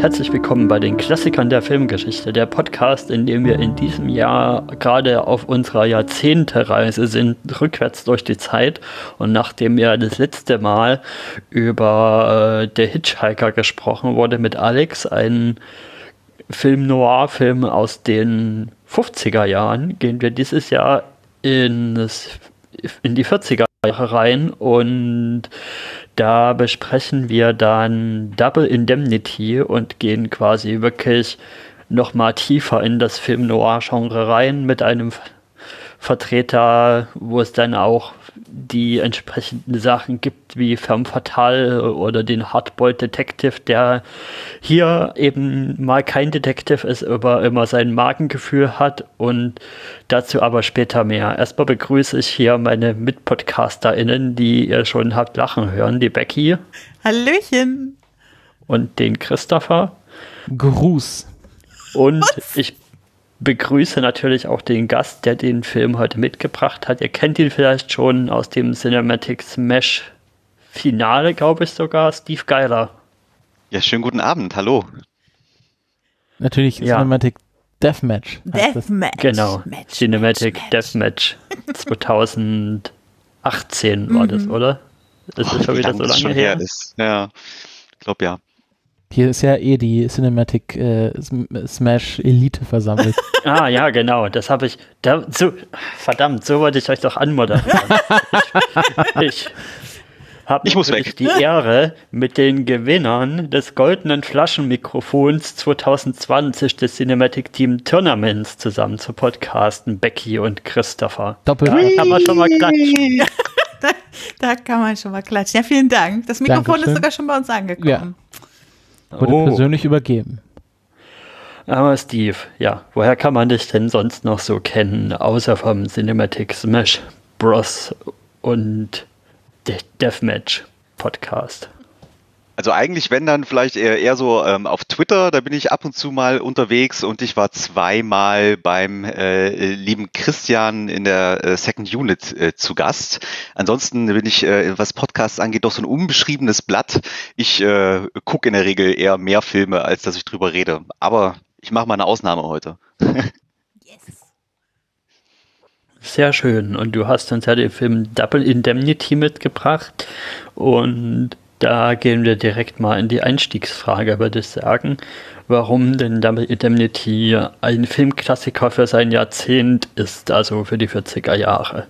Herzlich willkommen bei den Klassikern der Filmgeschichte, der Podcast, in dem wir in diesem Jahr gerade auf unserer Jahrzehntereise sind, rückwärts durch die Zeit. Und nachdem wir das letzte Mal über äh, Der Hitchhiker gesprochen wurde mit Alex, ein Film Noir-Film aus den 50er Jahren, gehen wir dieses Jahr in, das, in die 40er Jahre rein und da besprechen wir dann Double Indemnity und gehen quasi wirklich nochmal tiefer in das Film Noir-Genre rein mit einem Vertreter, wo es dann auch die entsprechenden Sachen gibt, wie Femme Fatale oder den Hardboiled Detective, der hier eben mal kein Detective ist, aber immer sein Magengefühl hat und dazu aber später mehr. Erstmal begrüße ich hier meine MitpodcasterInnen, die ihr schon habt lachen hören, die Becky. Hallöchen. Und den Christopher. Gruß. Und Was? ich begrüße natürlich auch den Gast, der den Film heute mitgebracht hat. Ihr kennt ihn vielleicht schon aus dem Cinematic Smash Finale, glaube ich sogar, Steve Geiler. Ja, schönen guten Abend, hallo. Natürlich ja. Cinematic Deathmatch. Deathmatch. Genau, Match, Cinematic Match, Deathmatch 2018 war das, mhm. oder? Ist das schon wieder so lange her? Ist. Ja, ich glaube ja. Hier ist ja eh die Cinematic äh, Smash Elite versammelt. ah, ja, genau. Das habe ich. Da, so, verdammt, so wollte ich euch doch anmoderieren. ich, ich habe die Ehre, mit den Gewinnern des goldenen Flaschenmikrofons 2020 des Cinematic Team Tournaments zusammen zu podcasten, Becky und Christopher. Doppel. Da kann man schon mal klatschen. da, da, kann man schon mal klatschen. Ja, vielen Dank. Das Mikrofon Dankeschön. ist sogar schon bei uns angekommen. Ja. Wurde oh. persönlich übergeben. Aber Steve, ja, woher kann man dich denn sonst noch so kennen, außer vom Cinematic Smash Bros. und Deathmatch Podcast? Also eigentlich, wenn dann vielleicht eher, eher so ähm, auf Twitter, da bin ich ab und zu mal unterwegs und ich war zweimal beim äh, lieben Christian in der äh, Second Unit äh, zu Gast. Ansonsten bin ich, äh, was Podcasts angeht, doch so ein unbeschriebenes Blatt. Ich äh, gucke in der Regel eher mehr Filme, als dass ich drüber rede. Aber ich mache mal eine Ausnahme heute. yes. Sehr schön. Und du hast uns ja den Film Double Indemnity mitgebracht. Und da gehen wir direkt mal in die Einstiegsfrage, würde ich sagen. Warum denn Double Indemnity ein Filmklassiker für sein Jahrzehnt ist, also für die 40er Jahre?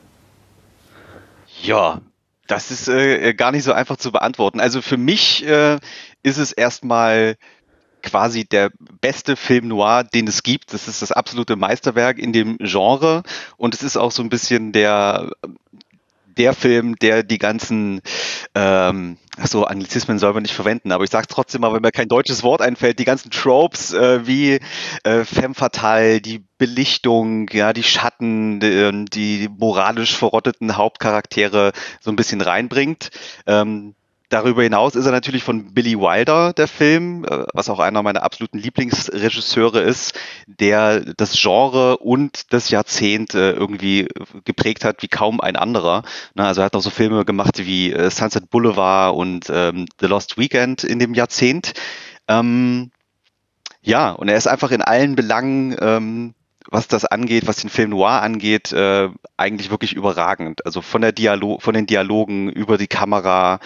Ja, das ist äh, gar nicht so einfach zu beantworten. Also für mich äh, ist es erstmal quasi der beste Film noir, den es gibt. Das ist das absolute Meisterwerk in dem Genre und es ist auch so ein bisschen der der Film, der die ganzen, ähm, so Anglizismen soll man nicht verwenden, aber ich sage trotzdem mal, wenn mir kein deutsches Wort einfällt, die ganzen Tropes äh, wie äh, Femme Fatale, die Belichtung, ja, die Schatten, die, die moralisch verrotteten Hauptcharaktere so ein bisschen reinbringt. Ähm, Darüber hinaus ist er natürlich von Billy Wilder, der Film, äh, was auch einer meiner absoluten Lieblingsregisseure ist, der das Genre und das Jahrzehnt äh, irgendwie geprägt hat wie kaum ein anderer. Also er hat auch so Filme gemacht wie äh, Sunset Boulevard und ähm, The Lost Weekend in dem Jahrzehnt. Ähm, ja, und er ist einfach in allen Belangen ähm, was das angeht, was den Film Noir angeht, eigentlich wirklich überragend. Also von der Dialog, von den Dialogen über die Kamera,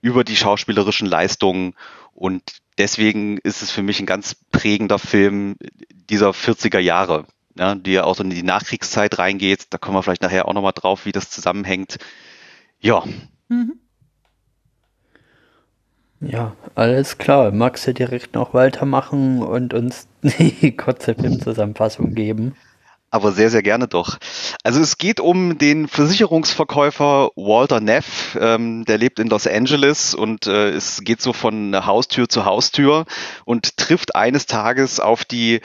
über die schauspielerischen Leistungen und deswegen ist es für mich ein ganz prägender Film dieser 40er Jahre, ja, die ja auch so in die Nachkriegszeit reingeht. Da kommen wir vielleicht nachher auch nochmal drauf, wie das zusammenhängt. Ja. Mhm. Ja, alles klar. Magst du direkt noch weitermachen und uns die kurze Filmzusammenfassung geben? Aber sehr, sehr gerne doch. Also es geht um den Versicherungsverkäufer Walter Neff, ähm, der lebt in Los Angeles und äh, es geht so von Haustür zu Haustür und trifft eines Tages auf die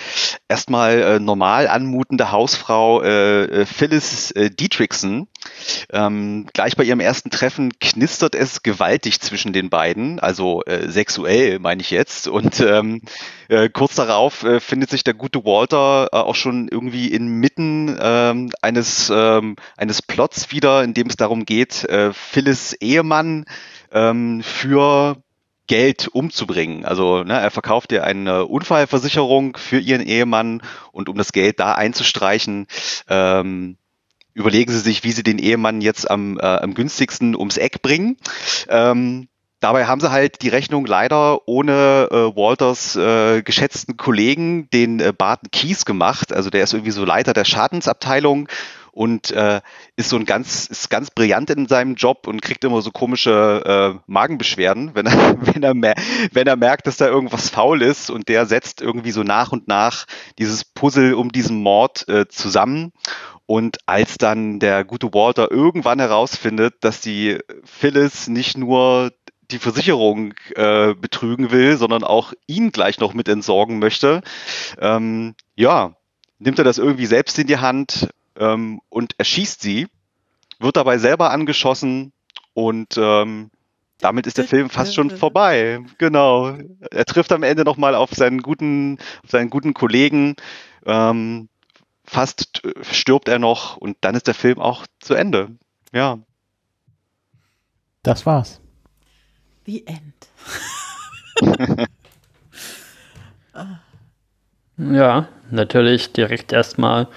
erstmal äh, normal anmutende Hausfrau äh, äh Phyllis äh, Dietrichson. Ähm, gleich bei ihrem ersten Treffen knistert es gewaltig zwischen den beiden, also äh, sexuell meine ich jetzt. Und ähm, äh, kurz darauf äh, findet sich der gute Walter äh, auch schon irgendwie inmitten ähm, eines, ähm, eines Plots wieder, in dem es darum geht, äh, Phyllis Ehemann ähm, für Geld umzubringen. Also ne, er verkauft ihr eine Unfallversicherung für ihren Ehemann und um das Geld da einzustreichen, ähm, überlegen sie sich, wie sie den Ehemann jetzt am, äh, am günstigsten ums Eck bringen. Ähm, dabei haben sie halt die Rechnung leider ohne äh, Walters äh, geschätzten Kollegen, den äh, Barton Keys, gemacht. Also der ist irgendwie so Leiter der Schadensabteilung und äh, ist so ein ganz, ist ganz brillant in seinem Job und kriegt immer so komische äh, Magenbeschwerden, wenn er, wenn er, mer wenn er merkt, dass da irgendwas faul ist und der setzt irgendwie so nach und nach dieses Puzzle um diesen Mord äh, zusammen. Und als dann der gute Walter irgendwann herausfindet, dass die Phyllis nicht nur die Versicherung äh, betrügen will, sondern auch ihn gleich noch mit entsorgen möchte, ähm, ja, nimmt er das irgendwie selbst in die Hand, ähm, und erschießt sie, wird dabei selber angeschossen und ähm, damit ist der Film fast schon vorbei. Genau. Er trifft am Ende nochmal auf seinen guten, seinen guten Kollegen. Ähm, fast stirbt er noch und dann ist der Film auch zu Ende. Ja. Das war's. The End. ja, natürlich direkt erstmal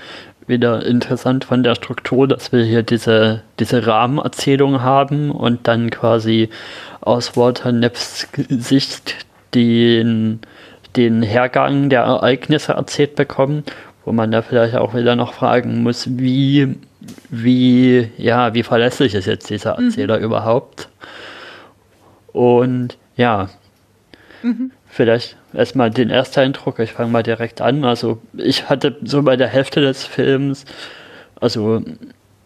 wieder interessant von der Struktur, dass wir hier diese, diese Rahmenerzählung haben und dann quasi aus Walter Nepps Sicht den, den Hergang der Ereignisse erzählt bekommen, wo man da vielleicht auch wieder noch fragen muss, wie, wie, ja, wie verlässlich ist jetzt dieser mhm. Erzähler mhm. überhaupt? Und ja, mhm vielleicht erstmal den ersten Eindruck. Ich fange mal direkt an. Also ich hatte so bei der Hälfte des Films, also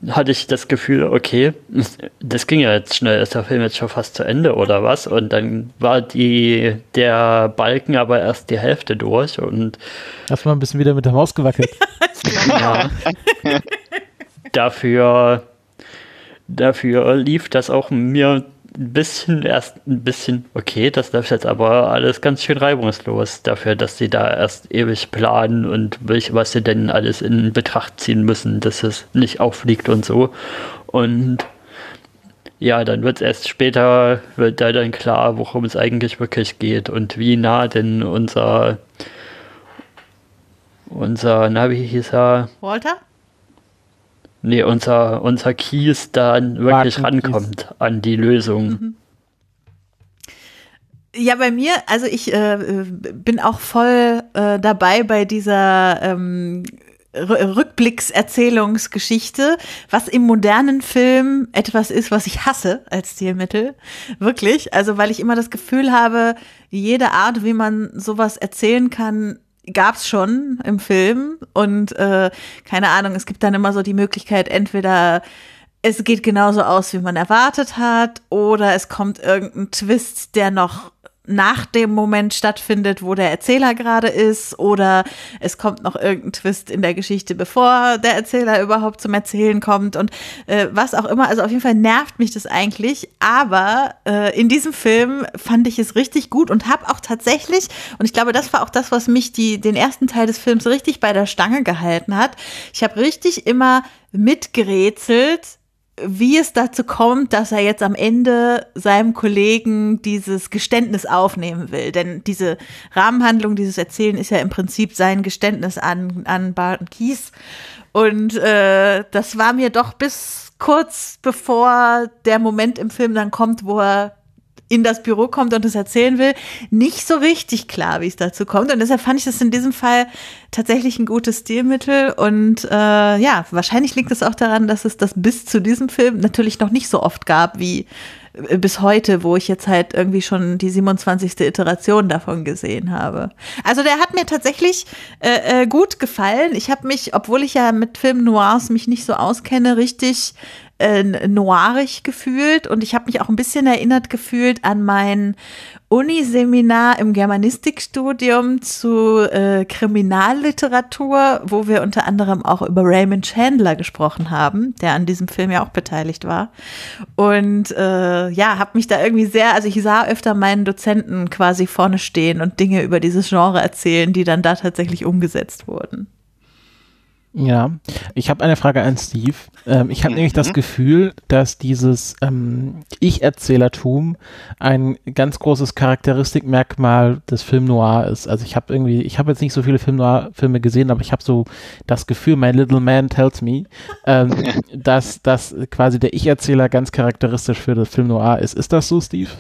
hatte ich das Gefühl, okay, das ging ja jetzt schnell, ist der Film jetzt schon fast zu Ende oder was? Und dann war die, der Balken aber erst die Hälfte durch und. Hast mal ein bisschen wieder mit der Maus gewackelt? ja. dafür, dafür lief das auch mir ein bisschen erst ein bisschen, okay, das läuft jetzt aber alles ganz schön reibungslos dafür, dass sie da erst ewig planen und was sie denn alles in Betracht ziehen müssen, dass es nicht auffliegt und so. Und ja, dann wird es erst später, wird da dann klar, worum es eigentlich wirklich geht und wie nah denn unser unser, na, wie hieß er? Walter? Nee, unser, unser Keys dann wirklich rankommt Keys. an die Lösung. Mhm. Ja, bei mir, also ich äh, bin auch voll äh, dabei bei dieser ähm, Rückblickserzählungsgeschichte, was im modernen Film etwas ist, was ich hasse als Stilmittel. Wirklich. Also, weil ich immer das Gefühl habe, jede Art, wie man sowas erzählen kann, gab's schon im Film und äh, keine Ahnung, es gibt dann immer so die Möglichkeit, entweder es geht genauso aus, wie man erwartet hat, oder es kommt irgendein Twist, der noch nach dem Moment stattfindet, wo der Erzähler gerade ist, oder es kommt noch irgendein Twist in der Geschichte, bevor der Erzähler überhaupt zum Erzählen kommt und äh, was auch immer. Also auf jeden Fall nervt mich das eigentlich, aber äh, in diesem Film fand ich es richtig gut und habe auch tatsächlich, und ich glaube, das war auch das, was mich die, den ersten Teil des Films richtig bei der Stange gehalten hat. Ich habe richtig immer mitgerätselt, wie es dazu kommt, dass er jetzt am Ende seinem Kollegen dieses Geständnis aufnehmen will. Denn diese Rahmenhandlung, dieses Erzählen ist ja im Prinzip sein Geständnis an, an Barton Kies. Und äh, das war mir doch bis kurz bevor der Moment im Film dann kommt, wo er in das Büro kommt und es erzählen will, nicht so richtig klar, wie es dazu kommt. Und deshalb fand ich das in diesem Fall tatsächlich ein gutes Stilmittel. Und äh, ja, wahrscheinlich liegt es auch daran, dass es das bis zu diesem Film natürlich noch nicht so oft gab wie bis heute, wo ich jetzt halt irgendwie schon die 27. Iteration davon gesehen habe. Also der hat mir tatsächlich äh, äh, gut gefallen. Ich habe mich, obwohl ich ja mit Film Noirs mich nicht so auskenne, richtig äh, noirig gefühlt und ich habe mich auch ein bisschen erinnert gefühlt an mein Uniseminar im Germanistikstudium zu äh, Kriminalliteratur, wo wir unter anderem auch über Raymond Chandler gesprochen haben, der an diesem Film ja auch beteiligt war. Und äh, ja, habe mich da irgendwie sehr, also ich sah öfter meinen Dozenten quasi vorne stehen und Dinge über dieses Genre erzählen, die dann da tatsächlich umgesetzt wurden. Ja, ich habe eine Frage an Steve. Ähm, ich habe mhm. nämlich das Gefühl, dass dieses ähm, Ich-Erzählertum ein ganz großes Charakteristikmerkmal des Film Noir ist. Also ich habe irgendwie, ich habe jetzt nicht so viele Film Noir-Filme gesehen, aber ich habe so das Gefühl, My Little Man tells me, ähm, dass, dass quasi der Ich-Erzähler ganz charakteristisch für das Film Noir ist. Ist das so, Steve?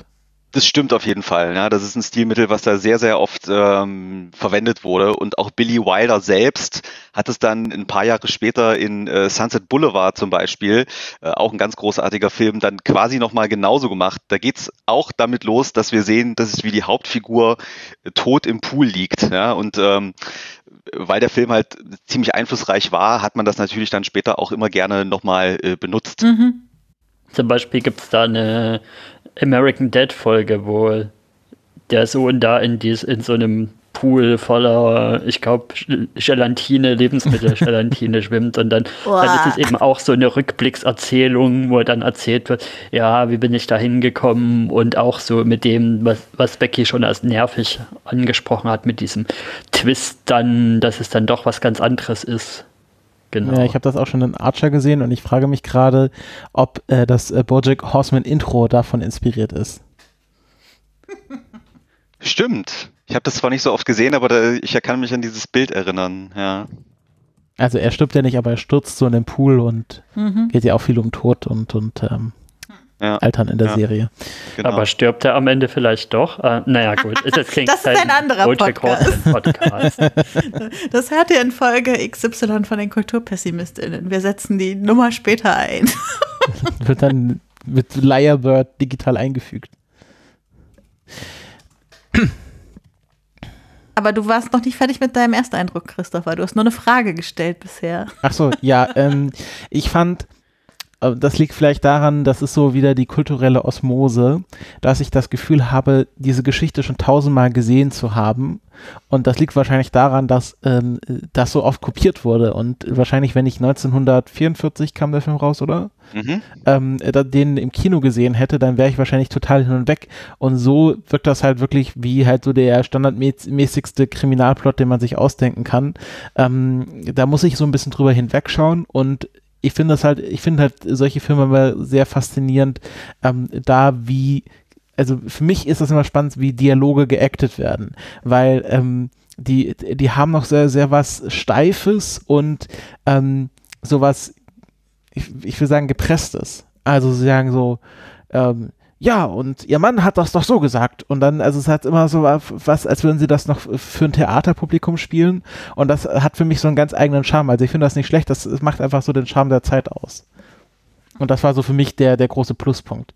Das stimmt auf jeden Fall. Ja. Das ist ein Stilmittel, was da sehr, sehr oft ähm, verwendet wurde. Und auch Billy Wilder selbst hat es dann ein paar Jahre später in äh, Sunset Boulevard zum Beispiel, äh, auch ein ganz großartiger Film, dann quasi nochmal genauso gemacht. Da geht's auch damit los, dass wir sehen, dass es wie die Hauptfigur äh, tot im Pool liegt. Ja. Und ähm, weil der Film halt ziemlich einflussreich war, hat man das natürlich dann später auch immer gerne nochmal äh, benutzt. Mhm. Zum Beispiel gibt es da eine American Dead Folge, wo der Sohn da in, dies, in so einem Pool voller, ich glaube, Gelatine, Lebensmittelgelatine schwimmt und dann, dann ist es eben auch so eine Rückblickserzählung, wo dann erzählt wird, ja, wie bin ich da hingekommen und auch so mit dem, was, was Becky schon als nervig angesprochen hat, mit diesem Twist dann, dass es dann doch was ganz anderes ist. Genau. Ja, ich habe das auch schon in Archer gesehen und ich frage mich gerade, ob äh, das äh, Bojack Horseman Intro davon inspiriert ist. Stimmt. Ich habe das zwar nicht so oft gesehen, aber da, ich kann mich an dieses Bild erinnern, ja. Also er stirbt ja nicht, aber er stürzt so in den Pool und mhm. geht ja auch viel um Tod und, und ähm, ja. Altern in der ja. Serie. Genau. Aber stirbt er am Ende vielleicht doch? Äh, naja, gut. Das, klingt das ist ein anderer Podcast. Podcast. das hört ihr in Folge XY von den KulturpessimistInnen. Wir setzen die Nummer später ein. Wird dann mit Liarbird digital eingefügt. Aber du warst noch nicht fertig mit deinem Ersteindruck, Christopher. Du hast nur eine Frage gestellt bisher. Ach so, ja. Ähm, ich fand das liegt vielleicht daran, das ist so wieder die kulturelle Osmose, dass ich das Gefühl habe, diese Geschichte schon tausendmal gesehen zu haben. Und das liegt wahrscheinlich daran, dass ähm, das so oft kopiert wurde. Und wahrscheinlich, wenn ich 1944 kam der Film raus, oder? Mhm. Ähm, den im Kino gesehen hätte, dann wäre ich wahrscheinlich total hin und weg. Und so wirkt das halt wirklich wie halt so der standardmäßigste Kriminalplot, den man sich ausdenken kann. Ähm, da muss ich so ein bisschen drüber hinwegschauen und ich finde das halt, ich finde halt solche Filme immer sehr faszinierend, ähm, da wie, also für mich ist das immer spannend, wie Dialoge geactet werden, weil ähm, die, die haben noch sehr, sehr was Steifes und ähm, sowas, ich, ich will sagen, gepresstes. Also sie sagen so, ähm, ja, und ihr Mann hat das doch so gesagt. Und dann, also es hat immer so was, als würden sie das noch für ein Theaterpublikum spielen. Und das hat für mich so einen ganz eigenen Charme. Also ich finde das nicht schlecht, das, macht einfach so den Charme der Zeit aus. Und das war so für mich der, der große Pluspunkt.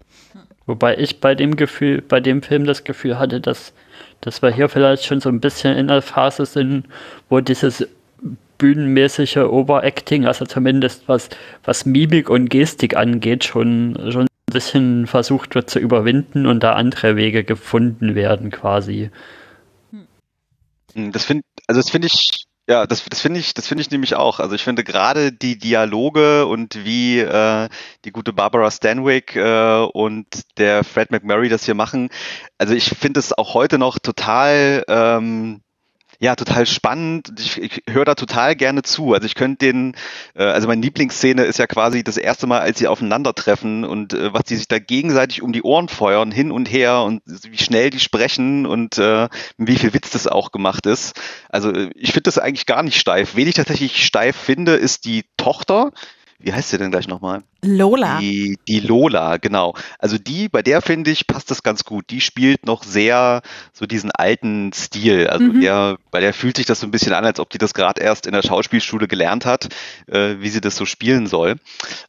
Wobei ich bei dem Gefühl, bei dem Film das Gefühl hatte, dass, dass wir hier vielleicht schon so ein bisschen in der Phase sind, wo dieses bühnenmäßige Overacting, also zumindest was, was Mimik und Gestik angeht, schon, schon bisschen versucht wird zu überwinden und da andere Wege gefunden werden quasi. Hm, das finde also das finde ich ja, das, das finde ich, das finde ich nämlich auch. Also ich finde gerade die Dialoge und wie äh, die gute Barbara Stanwyck äh, und der Fred McMurray das hier machen. Also ich finde es auch heute noch total ähm, ja, total spannend. Ich, ich höre da total gerne zu. Also ich könnte den, äh, also meine Lieblingsszene ist ja quasi das erste Mal, als sie aufeinandertreffen und äh, was die sich da gegenseitig um die Ohren feuern, hin und her und wie schnell die sprechen und äh, wie viel Witz das auch gemacht ist. Also äh, ich finde das eigentlich gar nicht steif. Wen ich tatsächlich steif finde, ist die Tochter. Wie heißt sie denn gleich nochmal? Lola. Die, die Lola, genau. Also die, bei der finde ich, passt das ganz gut. Die spielt noch sehr so diesen alten Stil. Also mhm. der, bei der fühlt sich das so ein bisschen an, als ob die das gerade erst in der Schauspielschule gelernt hat, äh, wie sie das so spielen soll.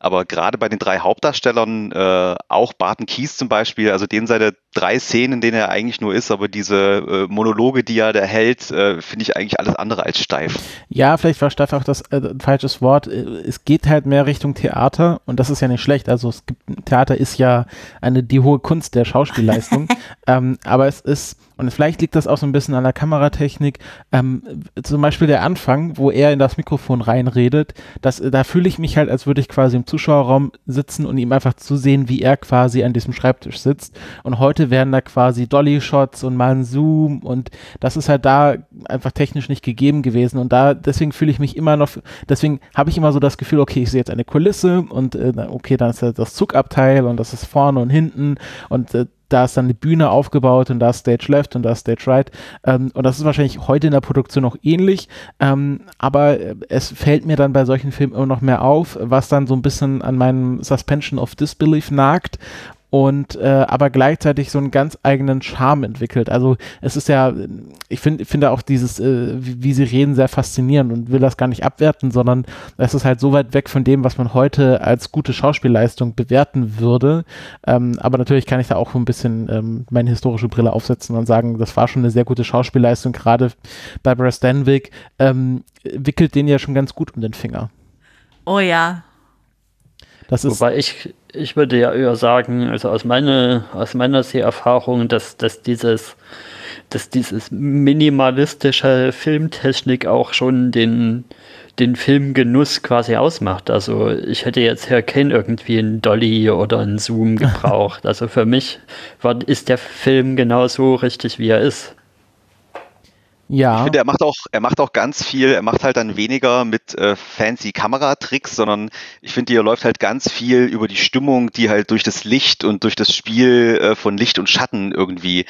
Aber gerade bei den drei Hauptdarstellern, äh, auch Barton Keys zum Beispiel, also den seine drei Szenen, in denen er eigentlich nur ist, aber diese äh, Monologe, die er da hält, äh, finde ich eigentlich alles andere als steif. Ja, vielleicht war steif auch das äh, ein falsches Wort. Äh, es geht halt mehr Richtung Theater und das ist ja nicht schlecht. Also es gibt, Theater ist ja eine die hohe Kunst der Schauspielleistung. ähm, aber es ist und vielleicht liegt das auch so ein bisschen an der Kameratechnik. Ähm, zum Beispiel der Anfang, wo er in das Mikrofon reinredet, das, da fühle ich mich halt, als würde ich quasi im Zuschauerraum sitzen und ihm einfach zusehen, wie er quasi an diesem Schreibtisch sitzt. Und heute werden da quasi Dolly-Shots und mal ein Zoom und das ist halt da einfach technisch nicht gegeben gewesen und da, deswegen fühle ich mich immer noch, deswegen habe ich immer so das Gefühl, okay, ich sehe jetzt eine Kulisse und äh, okay, dann ist das Zugabteil und das ist vorne und hinten und äh, da ist dann eine Bühne aufgebaut und da ist Stage Left und da ist Stage Right. Ähm, und das ist wahrscheinlich heute in der Produktion auch ähnlich. Ähm, aber es fällt mir dann bei solchen Filmen immer noch mehr auf, was dann so ein bisschen an meinem Suspension of Disbelief nagt und äh, aber gleichzeitig so einen ganz eigenen Charme entwickelt. Also es ist ja, ich finde finde auch dieses, äh, wie, wie, sie reden, sehr faszinierend und will das gar nicht abwerten, sondern es ist halt so weit weg von dem, was man heute als gute Schauspielleistung bewerten würde. Ähm, aber natürlich kann ich da auch ein bisschen ähm, meine historische Brille aufsetzen und sagen, das war schon eine sehr gute Schauspielleistung. Gerade Barbara Stanwyck ähm, wickelt den ja schon ganz gut um den Finger. Oh ja, das ist Wobei ich, ich würde ja eher sagen, also aus meiner, aus meiner Seherfahrung, dass, dass dieses, dass dieses minimalistische Filmtechnik auch schon den, den Filmgenuss quasi ausmacht. Also ich hätte jetzt hier kein irgendwie einen Dolly oder einen Zoom gebraucht. Also für mich war, ist der Film genau so richtig, wie er ist. Ja. Ich finde, er macht auch, er macht auch ganz viel, er macht halt dann weniger mit äh, fancy Kameratricks, sondern ich finde, hier läuft halt ganz viel über die Stimmung, die halt durch das Licht und durch das Spiel äh, von Licht und Schatten irgendwie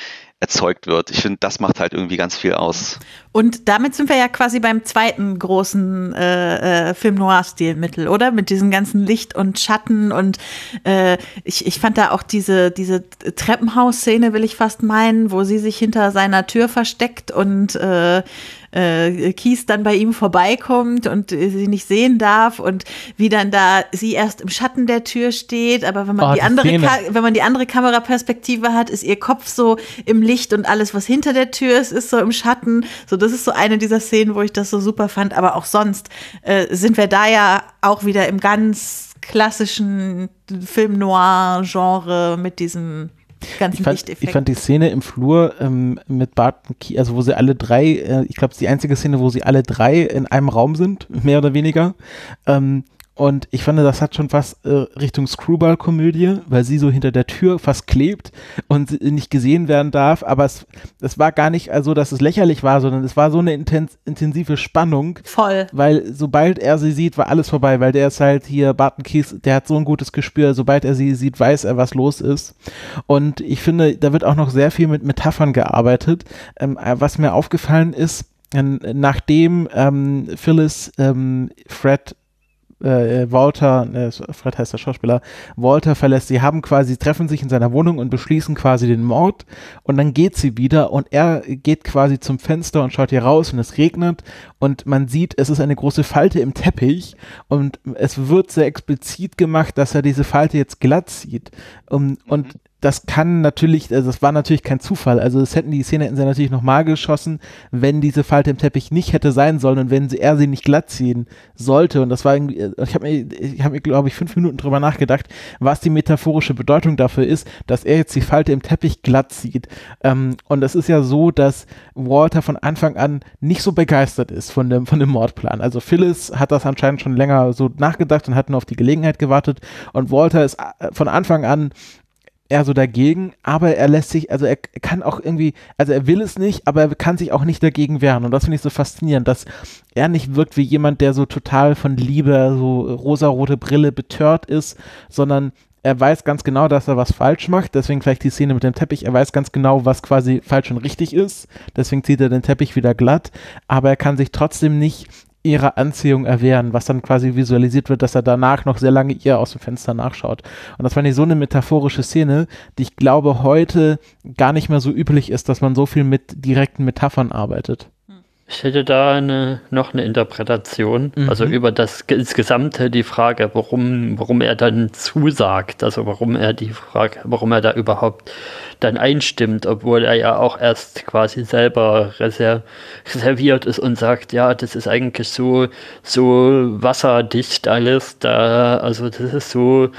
erzeugt wird. Ich finde, das macht halt irgendwie ganz viel aus. Und damit sind wir ja quasi beim zweiten großen äh, äh, Film Noir-Stilmittel, oder? Mit diesem ganzen Licht und Schatten und äh, ich, ich fand da auch diese, diese Treppenhaus-Szene, will ich fast meinen, wo sie sich hinter seiner Tür versteckt und äh, äh, Kies dann bei ihm vorbeikommt und äh, sie nicht sehen darf und wie dann da sie erst im Schatten der Tür steht, aber wenn man oh, die, andere wenn man die andere Kameraperspektive hat, ist ihr Kopf so im Licht und alles was hinter der Tür ist, ist so im Schatten. So das ist so eine dieser Szenen, wo ich das so super fand, aber auch sonst äh, sind wir da ja auch wieder im ganz klassischen Film Noir Genre mit diesem ganzen ich fand, Ich fand die Szene im Flur ähm, mit Barton Key, also wo sie alle drei, äh, ich glaube, es ist die einzige Szene, wo sie alle drei in einem Raum sind, mehr oder weniger. Ähm, und ich fand, das hat schon fast äh, Richtung Screwball-Komödie, weil sie so hinter der Tür fast klebt und nicht gesehen werden darf. Aber es, es war gar nicht also, dass es lächerlich war, sondern es war so eine intens, intensive Spannung. Voll. Weil sobald er sie sieht, war alles vorbei, weil der ist halt hier, Barton Keys, der hat so ein gutes Gespür. Sobald er sie sieht, weiß er, was los ist. Und ich finde, da wird auch noch sehr viel mit Metaphern gearbeitet. Ähm, was mir aufgefallen ist, nachdem ähm, Phyllis ähm, Fred äh, Walter, äh, Fred heißt der Schauspieler, Walter verlässt, sie haben quasi, treffen sich in seiner Wohnung und beschließen quasi den Mord und dann geht sie wieder und er geht quasi zum Fenster und schaut hier raus und es regnet und man sieht, es ist eine große Falte im Teppich und es wird sehr explizit gemacht, dass er diese Falte jetzt glatt sieht. Und, und mhm das kann natürlich, also das war natürlich kein Zufall. Also es hätten die Szene hätten sie natürlich nochmal geschossen, wenn diese Falte im Teppich nicht hätte sein sollen und wenn sie, er sie nicht glatt ziehen sollte. Und das war irgendwie, ich habe mir, ich habe mir, glaube ich, fünf Minuten drüber nachgedacht, was die metaphorische Bedeutung dafür ist, dass er jetzt die Falte im Teppich glatt zieht. Ähm, und es ist ja so, dass Walter von Anfang an nicht so begeistert ist von dem, von dem Mordplan. Also Phyllis hat das anscheinend schon länger so nachgedacht und hat nur auf die Gelegenheit gewartet. Und Walter ist äh, von Anfang an eher so dagegen, aber er lässt sich, also er kann auch irgendwie, also er will es nicht, aber er kann sich auch nicht dagegen wehren. Und das finde ich so faszinierend, dass er nicht wirkt wie jemand, der so total von Liebe, so rosarote Brille betört ist, sondern er weiß ganz genau, dass er was falsch macht, deswegen vielleicht die Szene mit dem Teppich, er weiß ganz genau, was quasi falsch und richtig ist, deswegen zieht er den Teppich wieder glatt, aber er kann sich trotzdem nicht ihrer Anziehung erwehren, was dann quasi visualisiert wird, dass er danach noch sehr lange ihr aus dem Fenster nachschaut. Und das fand ich so eine metaphorische Szene, die ich glaube heute gar nicht mehr so üblich ist, dass man so viel mit direkten Metaphern arbeitet. Ich hätte da eine, noch eine Interpretation, mhm. also über das insgesamte die Frage, warum, warum er dann zusagt, also warum er die Frage, warum er da überhaupt dann einstimmt, obwohl er ja auch erst quasi selber reser reserviert ist und sagt, ja, das ist eigentlich so, so wasserdicht alles, da, also das ist so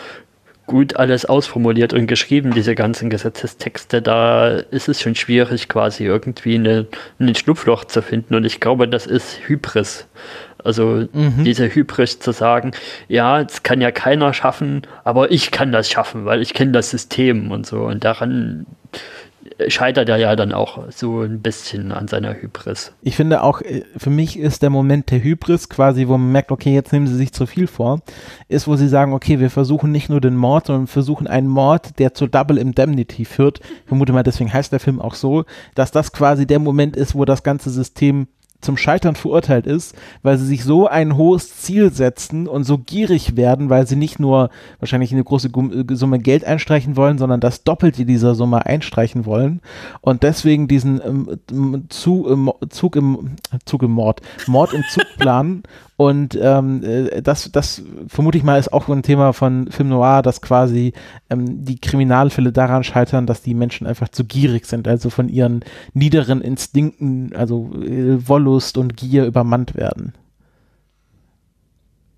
gut alles ausformuliert und geschrieben, diese ganzen Gesetzestexte, da ist es schon schwierig, quasi irgendwie eine, ein Schlupfloch zu finden. Und ich glaube, das ist Hybris. Also mhm. diese Hybris zu sagen, ja, es kann ja keiner schaffen, aber ich kann das schaffen, weil ich kenne das System und so. Und daran scheitert er ja dann auch so ein bisschen an seiner Hybris. Ich finde auch, äh, für mich ist der Moment der Hybris quasi, wo man merkt, okay, jetzt nehmen sie sich zu viel vor, ist, wo sie sagen, okay, wir versuchen nicht nur den Mord, sondern versuchen einen Mord, der zu Double Indemnity führt. Ich vermute mal, deswegen heißt der Film auch so, dass das quasi der Moment ist, wo das ganze System zum Scheitern verurteilt ist, weil sie sich so ein hohes Ziel setzen und so gierig werden, weil sie nicht nur wahrscheinlich eine große äh, Summe Geld einstreichen wollen, sondern das Doppelte dieser Summe einstreichen wollen und deswegen diesen ähm, Zug, im, Zug im Zug im Mord, Mord im Zug planen und ähm, äh, das, das vermute ich mal ist auch ein Thema von Film Noir, dass quasi ähm, die Kriminalfälle daran scheitern, dass die Menschen einfach zu gierig sind, also von ihren niederen Instinkten, also äh, Wollust und Gier übermannt werden.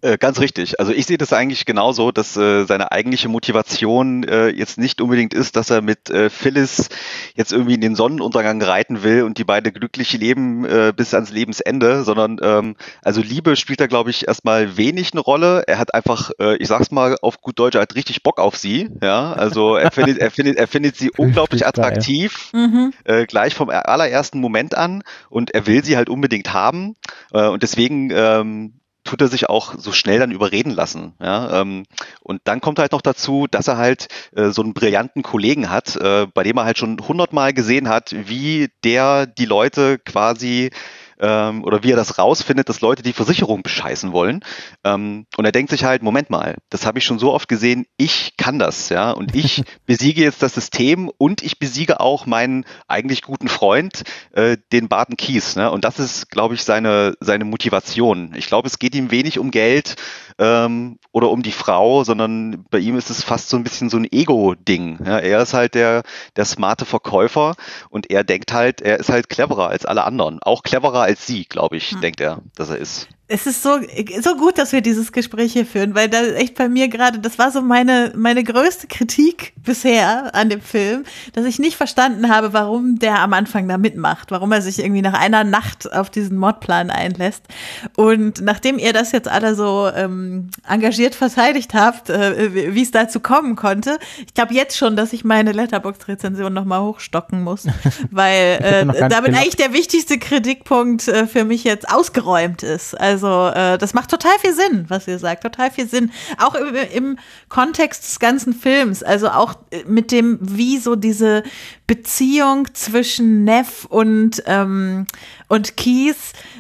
Äh, ganz richtig. Also ich sehe das eigentlich genauso, dass äh, seine eigentliche Motivation äh, jetzt nicht unbedingt ist, dass er mit äh, Phyllis jetzt irgendwie in den Sonnenuntergang reiten will und die beide glücklich leben äh, bis ans Lebensende, sondern ähm, also Liebe spielt da glaube ich erstmal wenig eine Rolle. Er hat einfach, äh, ich sag's mal auf gut Deutsch, er hat richtig Bock auf sie. Ja, also er findet, er findet, er findet sie unglaublich attraktiv, mhm. äh, gleich vom allerersten Moment an und er will sie halt unbedingt haben äh, und deswegen ähm, tut er sich auch so schnell dann überreden lassen. Ja? Ähm, und dann kommt halt noch dazu, dass er halt äh, so einen brillanten Kollegen hat, äh, bei dem er halt schon hundertmal gesehen hat, wie der die Leute quasi ähm, oder wie er das rausfindet, dass Leute die Versicherung bescheißen wollen. Ähm, und er denkt sich halt, Moment mal, das habe ich schon so oft gesehen, ich kann das, ja, und ich besiege jetzt das System und ich besiege auch meinen eigentlich guten Freund, äh, den Barton Kies. Ne? Und das ist, glaube ich, seine, seine Motivation. Ich glaube, es geht ihm wenig um Geld ähm, oder um die Frau, sondern bei ihm ist es fast so ein bisschen so ein Ego-Ding. Ja? Er ist halt der, der smarte Verkäufer und er denkt halt, er ist halt cleverer als alle anderen. Auch cleverer als sie, glaube ich, hm. denkt er, dass er ist es ist so, so gut, dass wir dieses Gespräch hier führen, weil da echt bei mir gerade, das war so meine, meine größte Kritik bisher an dem Film, dass ich nicht verstanden habe, warum der am Anfang da mitmacht, warum er sich irgendwie nach einer Nacht auf diesen Modplan einlässt. Und nachdem ihr das jetzt alle so ähm, engagiert verteidigt habt, äh, wie es dazu kommen konnte, ich glaube jetzt schon, dass ich meine Letterbox-Rezension nochmal hochstocken muss, weil äh, damit eigentlich der wichtigste Kritikpunkt äh, für mich jetzt ausgeräumt ist. Also also äh, das macht total viel Sinn, was ihr sagt, total viel Sinn. Auch im, im Kontext des ganzen Films, also auch äh, mit dem, wie so diese Beziehung zwischen Neff und, ähm, und Keith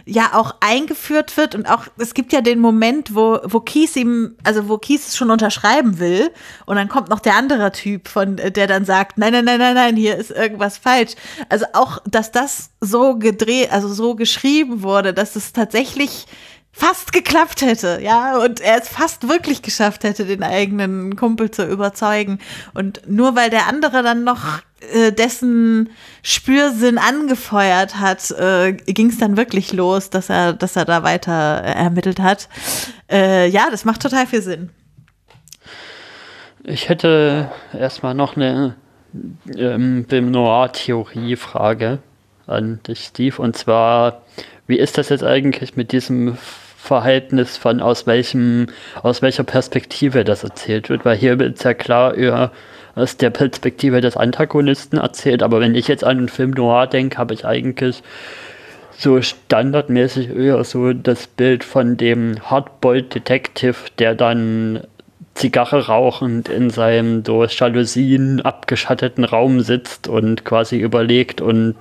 ja auch eingeführt wird und auch, es gibt ja den Moment, wo, wo Keith ihm, also wo Keith es schon unterschreiben will und dann kommt noch der andere Typ von, äh, der dann sagt, nein, nein, nein, nein, nein, hier ist irgendwas falsch. Also auch, dass das so gedreht, also so geschrieben wurde, dass es tatsächlich fast geklappt hätte, ja, und er es fast wirklich geschafft hätte, den eigenen Kumpel zu überzeugen. Und nur weil der andere dann noch äh, dessen Spürsinn angefeuert hat, äh, ging es dann wirklich los, dass er, dass er da weiter ermittelt hat. Äh, ja, das macht total viel Sinn. Ich hätte erstmal noch eine ähm, Film Noir-Theorie-Frage an dich, Steve, und zwar, wie ist das jetzt eigentlich mit diesem Verhältnis von aus welchem, aus welcher Perspektive das erzählt wird, weil hier wird ja klar eher aus der Perspektive des Antagonisten erzählt, aber wenn ich jetzt an einen Film Noir denke, habe ich eigentlich so standardmäßig eher so das Bild von dem Hardboiled Detective, der dann Zigarre rauchend in seinem durch Jalousien abgeschatteten Raum sitzt und quasi überlegt und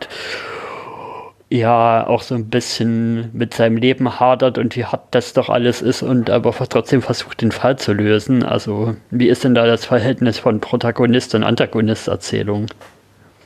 ja auch so ein bisschen mit seinem Leben hadert und wie hart das doch alles ist und aber trotzdem versucht, den Fall zu lösen. Also, wie ist denn da das Verhältnis von Protagonist und Antagonist-Erzählung?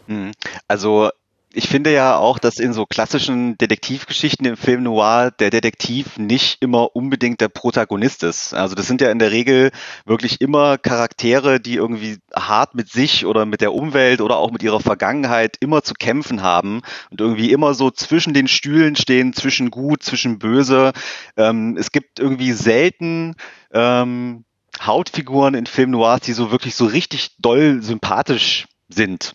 Mhm. Also, ich finde ja auch, dass in so klassischen Detektivgeschichten im Film Noir der Detektiv nicht immer unbedingt der Protagonist ist. Also das sind ja in der Regel wirklich immer Charaktere, die irgendwie hart mit sich oder mit der Umwelt oder auch mit ihrer Vergangenheit immer zu kämpfen haben und irgendwie immer so zwischen den Stühlen stehen, zwischen gut, zwischen böse. Ähm, es gibt irgendwie selten ähm, Hautfiguren in Film Noirs, die so wirklich so richtig doll sympathisch sind.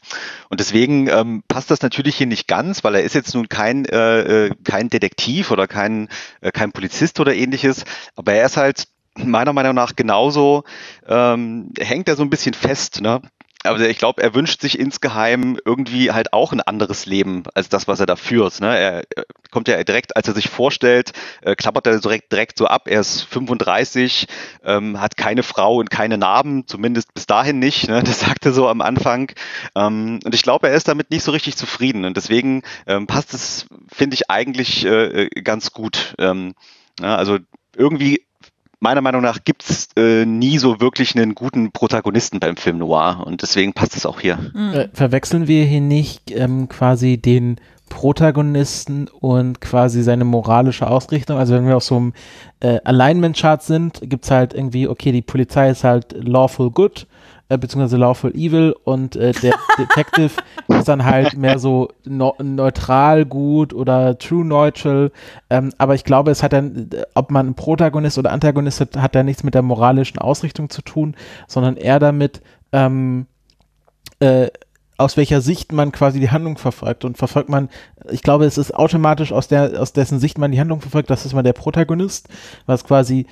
Und deswegen ähm, passt das natürlich hier nicht ganz, weil er ist jetzt nun kein, äh, äh, kein Detektiv oder kein, äh, kein Polizist oder ähnliches, aber er ist halt meiner Meinung nach genauso, ähm, hängt er so ein bisschen fest. Ne? Aber ich glaube, er wünscht sich insgeheim irgendwie halt auch ein anderes Leben als das, was er da führt. Ne? Er kommt ja direkt, als er sich vorstellt, äh, klappert er direkt, direkt so ab. Er ist 35, ähm, hat keine Frau und keine Narben, zumindest bis dahin nicht. Ne? Das sagt er so am Anfang. Ähm, und ich glaube, er ist damit nicht so richtig zufrieden. Und deswegen ähm, passt es, finde ich, eigentlich äh, äh ganz gut. Ähm, ja, also irgendwie meiner Meinung nach gibt es äh, nie so wirklich einen guten Protagonisten beim Film Noir und deswegen passt es auch hier. Mhm. Äh, verwechseln wir hier nicht ähm, quasi den Protagonisten und quasi seine moralische Ausrichtung. Also wenn wir auf so einem äh, Alignment-Chart sind, gibt es halt irgendwie, okay, die Polizei ist halt lawful good äh, beziehungsweise Lawful Evil und äh, der Detective ist dann halt mehr so no neutral gut oder true neutral. Ähm, aber ich glaube, es hat dann, ob man Protagonist oder Antagonist hat, hat da nichts mit der moralischen Ausrichtung zu tun, sondern eher damit, ähm, äh, aus welcher Sicht man quasi die Handlung verfolgt. Und verfolgt man, ich glaube, es ist automatisch aus, der, aus dessen Sicht man die Handlung verfolgt, das ist mal der Protagonist, was quasi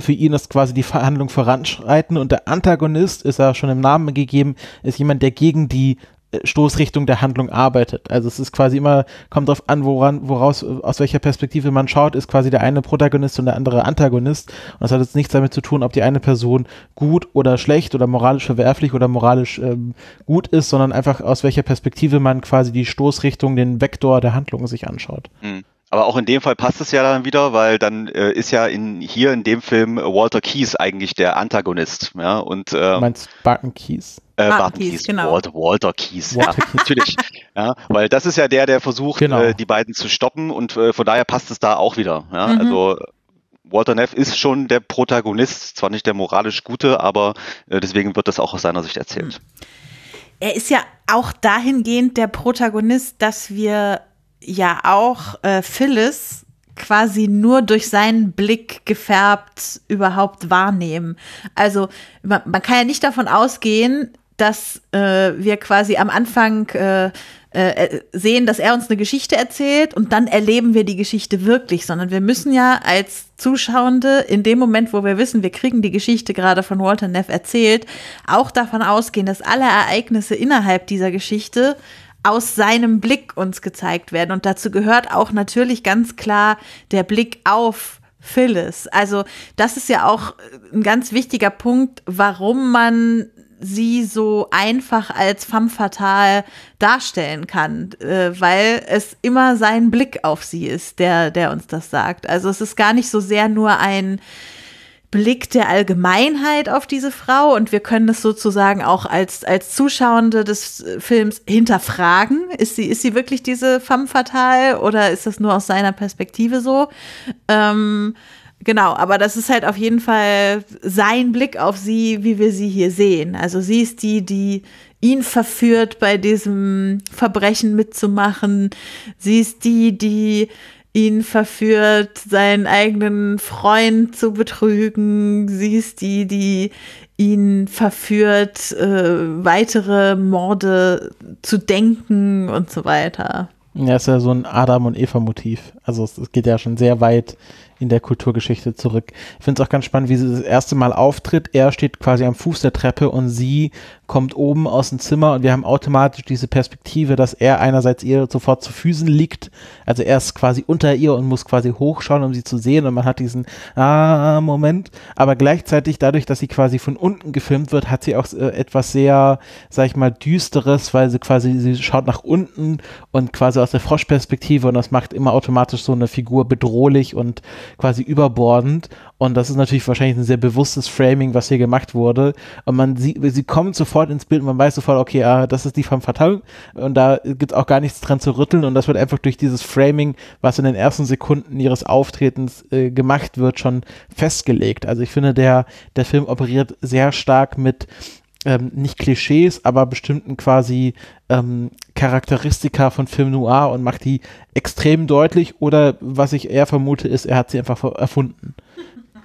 für ihn ist quasi die Verhandlung voranschreiten und der Antagonist ist ja schon im Namen gegeben, ist jemand, der gegen die äh, Stoßrichtung der Handlung arbeitet. Also es ist quasi immer, kommt darauf an, woran, woraus, aus welcher Perspektive man schaut, ist quasi der eine Protagonist und der andere Antagonist. Und das hat jetzt nichts damit zu tun, ob die eine Person gut oder schlecht oder moralisch verwerflich oder moralisch ähm, gut ist, sondern einfach aus welcher Perspektive man quasi die Stoßrichtung, den Vektor der Handlung sich anschaut. Mhm. Aber auch in dem Fall passt es ja dann wieder, weil dann äh, ist ja in, hier in dem Film Walter Keys eigentlich der Antagonist. Ja, und, äh, du meinst Barton Keys? Äh, Barton, Barton Keys, Keys, genau. Walter, Walter Keys, Walter ja, Keys. natürlich. Ja, weil das ist ja der, der versucht, genau. äh, die beiden zu stoppen und äh, von daher passt es da auch wieder. Ja? Mhm. Also Walter Neff ist schon der Protagonist, zwar nicht der moralisch Gute, aber äh, deswegen wird das auch aus seiner Sicht erzählt. Er ist ja auch dahingehend der Protagonist, dass wir ja auch äh, Phyllis quasi nur durch seinen Blick gefärbt überhaupt wahrnehmen. Also man, man kann ja nicht davon ausgehen, dass äh, wir quasi am Anfang äh, äh, sehen, dass er uns eine Geschichte erzählt und dann erleben wir die Geschichte wirklich, sondern wir müssen ja als Zuschauende in dem Moment, wo wir wissen, wir kriegen die Geschichte gerade von Walter Neff erzählt, auch davon ausgehen, dass alle Ereignisse innerhalb dieser Geschichte aus seinem Blick uns gezeigt werden. Und dazu gehört auch natürlich ganz klar der Blick auf Phyllis. Also das ist ja auch ein ganz wichtiger Punkt, warum man sie so einfach als femme fatale darstellen kann, äh, weil es immer sein Blick auf sie ist, der, der uns das sagt. Also es ist gar nicht so sehr nur ein Blick der Allgemeinheit auf diese Frau und wir können es sozusagen auch als, als Zuschauende des Films hinterfragen. Ist sie, ist sie wirklich diese femme fatale oder ist das nur aus seiner Perspektive so? Ähm, genau, aber das ist halt auf jeden Fall sein Blick auf sie, wie wir sie hier sehen. Also sie ist die, die ihn verführt, bei diesem Verbrechen mitzumachen. Sie ist die, die ihn verführt, seinen eigenen Freund zu betrügen. Sie ist die, die ihn verführt, äh, weitere Morde zu denken und so weiter. Ja, ist ja so ein Adam- und Eva-Motiv. Also es, es, geht ja schon sehr weit in der Kulturgeschichte zurück. Ich finde es auch ganz spannend, wie sie das erste Mal auftritt. Er steht quasi am Fuß der Treppe und sie kommt oben aus dem Zimmer und wir haben automatisch diese Perspektive, dass er einerseits ihr sofort zu Füßen liegt. Also er ist quasi unter ihr und muss quasi hochschauen, um sie zu sehen und man hat diesen ah, Moment. Aber gleichzeitig dadurch, dass sie quasi von unten gefilmt wird, hat sie auch äh, etwas sehr, sag ich mal, düsteres, weil sie quasi, sie schaut nach unten und quasi aus der Froschperspektive und das macht immer automatisch so eine Figur bedrohlich und quasi überbordend. Und das ist natürlich wahrscheinlich ein sehr bewusstes Framing, was hier gemacht wurde. Und man sieht, sie kommt sofort ins Bild und man weiß sofort, okay, ah, das ist die femme fatale. Und da gibt es auch gar nichts dran zu rütteln. Und das wird einfach durch dieses Framing, was in den ersten Sekunden ihres Auftretens äh, gemacht wird, schon festgelegt. Also ich finde, der, der Film operiert sehr stark mit ähm, nicht Klischees, aber bestimmten quasi ähm, Charakteristika von Film Noir und macht die extrem deutlich oder was ich eher vermute ist, er hat sie einfach erfunden.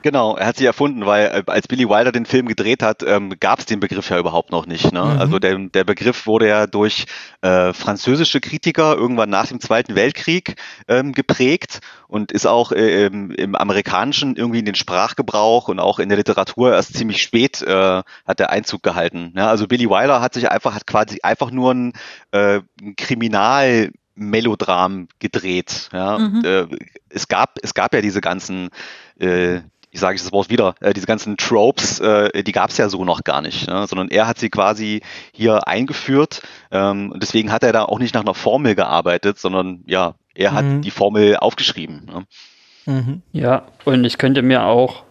Genau, er hat sie erfunden, weil äh, als Billy Wilder den Film gedreht hat, ähm, gab es den Begriff ja überhaupt noch nicht. Ne? Mhm. Also der, der Begriff wurde ja durch äh, französische Kritiker irgendwann nach dem Zweiten Weltkrieg ähm, geprägt und ist auch äh, im, im, amerikanischen irgendwie in den Sprachgebrauch und auch in der Literatur erst ziemlich spät äh, hat der Einzug gehalten. Ja? Also Billy Wilder hat sich einfach, hat quasi einfach nur ein, äh, ein Kriminal Melodram gedreht. Ja? Mhm. Und, äh, es gab es gab ja diese ganzen äh, ich sage das Wort wieder, äh, diese ganzen Tropes, äh, die gab es ja so noch gar nicht, ne? sondern er hat sie quasi hier eingeführt ähm, und deswegen hat er da auch nicht nach einer Formel gearbeitet, sondern ja, er hat mhm. die Formel aufgeschrieben. Ne? Mhm. Ja, und ich könnte mir auch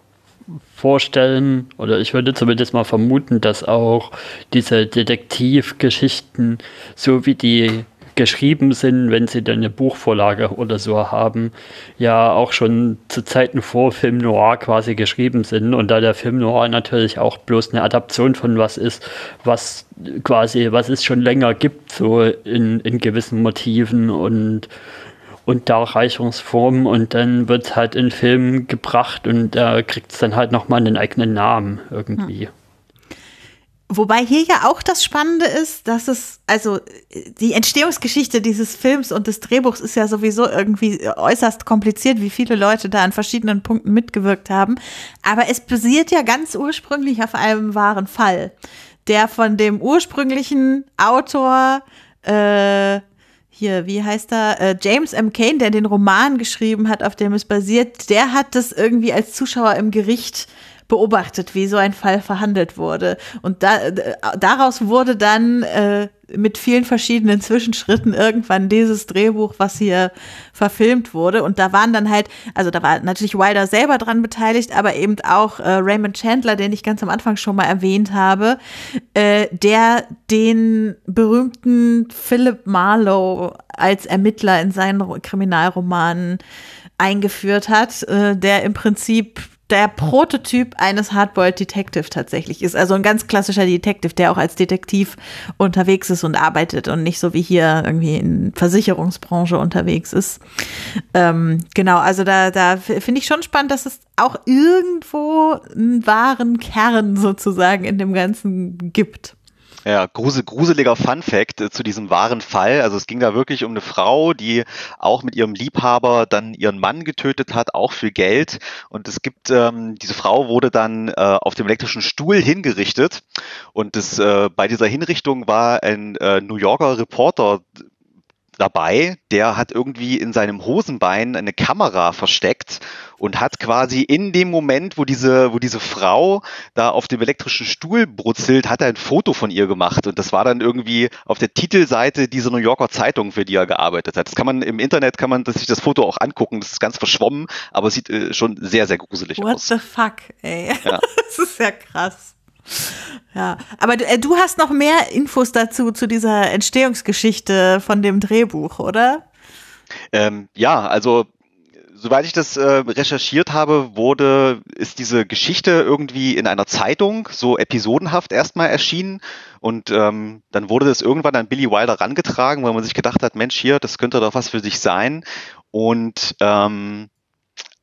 vorstellen, oder ich würde zumindest mal vermuten, dass auch diese Detektivgeschichten, so wie die geschrieben sind, wenn sie dann eine Buchvorlage oder so haben, ja auch schon zu Zeiten vor Film Noir quasi geschrieben sind. Und da der Film Noir natürlich auch bloß eine Adaption von was ist, was quasi, was es schon länger gibt, so in, in gewissen Motiven und und Darreichungsformen und dann wird es halt in Film gebracht und da kriegt es dann halt nochmal einen eigenen Namen irgendwie. Hm. Wobei hier ja auch das Spannende ist, dass es, also die Entstehungsgeschichte dieses Films und des Drehbuchs ist ja sowieso irgendwie äußerst kompliziert, wie viele Leute da an verschiedenen Punkten mitgewirkt haben. Aber es basiert ja ganz ursprünglich auf einem wahren Fall, der von dem ursprünglichen Autor, äh, hier, wie heißt er, äh, James M. Kane, der den Roman geschrieben hat, auf dem es basiert, der hat das irgendwie als Zuschauer im Gericht beobachtet, wie so ein Fall verhandelt wurde. Und da, daraus wurde dann äh, mit vielen verschiedenen Zwischenschritten irgendwann dieses Drehbuch, was hier verfilmt wurde. Und da waren dann halt, also da war natürlich Wilder selber dran beteiligt, aber eben auch äh, Raymond Chandler, den ich ganz am Anfang schon mal erwähnt habe, äh, der den berühmten Philip Marlowe als Ermittler in seinen Kriminalromanen eingeführt hat, äh, der im Prinzip der Prototyp eines Hardboiled Detective tatsächlich ist. Also ein ganz klassischer Detective, der auch als Detektiv unterwegs ist und arbeitet und nicht so wie hier irgendwie in Versicherungsbranche unterwegs ist. Ähm, genau, also da, da finde ich schon spannend, dass es auch irgendwo einen wahren Kern sozusagen in dem Ganzen gibt. Ja, grusel, gruseliger Fun Fact äh, zu diesem wahren Fall. Also es ging da wirklich um eine Frau, die auch mit ihrem Liebhaber dann ihren Mann getötet hat, auch für Geld. Und es gibt, ähm, diese Frau wurde dann äh, auf dem elektrischen Stuhl hingerichtet. Und das, äh, bei dieser Hinrichtung war ein äh, New Yorker Reporter dabei, der hat irgendwie in seinem Hosenbein eine Kamera versteckt und hat quasi in dem Moment, wo diese, wo diese Frau da auf dem elektrischen Stuhl brutzelt, hat er ein Foto von ihr gemacht und das war dann irgendwie auf der Titelseite dieser New Yorker Zeitung, für die er gearbeitet hat. Das kann man im Internet, kann man sich das Foto auch angucken, das ist ganz verschwommen, aber sieht äh, schon sehr, sehr gruselig What aus. What the fuck, ey. Ja. das ist ja krass. Ja, aber du, äh, du hast noch mehr Infos dazu, zu dieser Entstehungsgeschichte von dem Drehbuch, oder? Ähm, ja, also soweit ich das äh, recherchiert habe, wurde, ist diese Geschichte irgendwie in einer Zeitung so episodenhaft erstmal erschienen und ähm, dann wurde das irgendwann an Billy Wilder rangetragen, weil man sich gedacht hat, Mensch, hier, das könnte doch was für sich sein. Und ähm,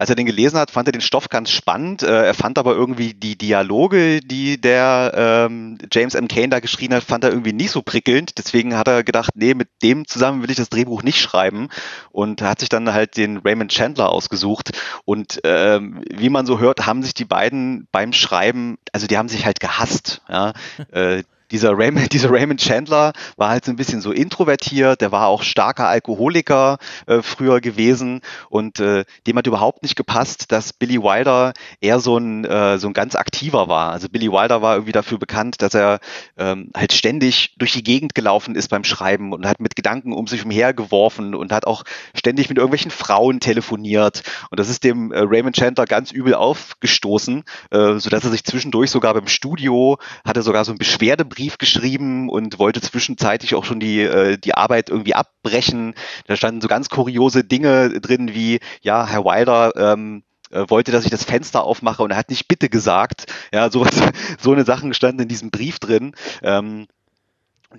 als er den gelesen hat, fand er den Stoff ganz spannend. Äh, er fand aber irgendwie die Dialoge, die der ähm, James M. Kane da geschrieben hat, fand er irgendwie nicht so prickelnd. Deswegen hat er gedacht, nee, mit dem zusammen will ich das Drehbuch nicht schreiben. Und hat sich dann halt den Raymond Chandler ausgesucht. Und ähm, wie man so hört, haben sich die beiden beim Schreiben, also die haben sich halt gehasst. Ja? äh, dieser Raymond, dieser Raymond Chandler war halt so ein bisschen so introvertiert, der war auch starker Alkoholiker äh, früher gewesen und äh, dem hat überhaupt nicht gepasst, dass Billy Wilder eher so ein, äh, so ein ganz aktiver war. Also Billy Wilder war irgendwie dafür bekannt, dass er ähm, halt ständig durch die Gegend gelaufen ist beim Schreiben und hat mit Gedanken um sich umher geworfen und hat auch ständig mit irgendwelchen Frauen telefoniert. Und das ist dem äh, Raymond Chandler ganz übel aufgestoßen, äh, sodass er sich zwischendurch sogar beim Studio hatte sogar so ein Beschwerdebrief Brief geschrieben und wollte zwischenzeitlich auch schon die, äh, die Arbeit irgendwie abbrechen. Da standen so ganz kuriose Dinge drin wie, ja, Herr Wilder, ähm, äh, wollte, dass ich das Fenster aufmache und er hat nicht bitte gesagt. Ja, sowas, so eine Sachen standen in diesem Brief drin. Ähm,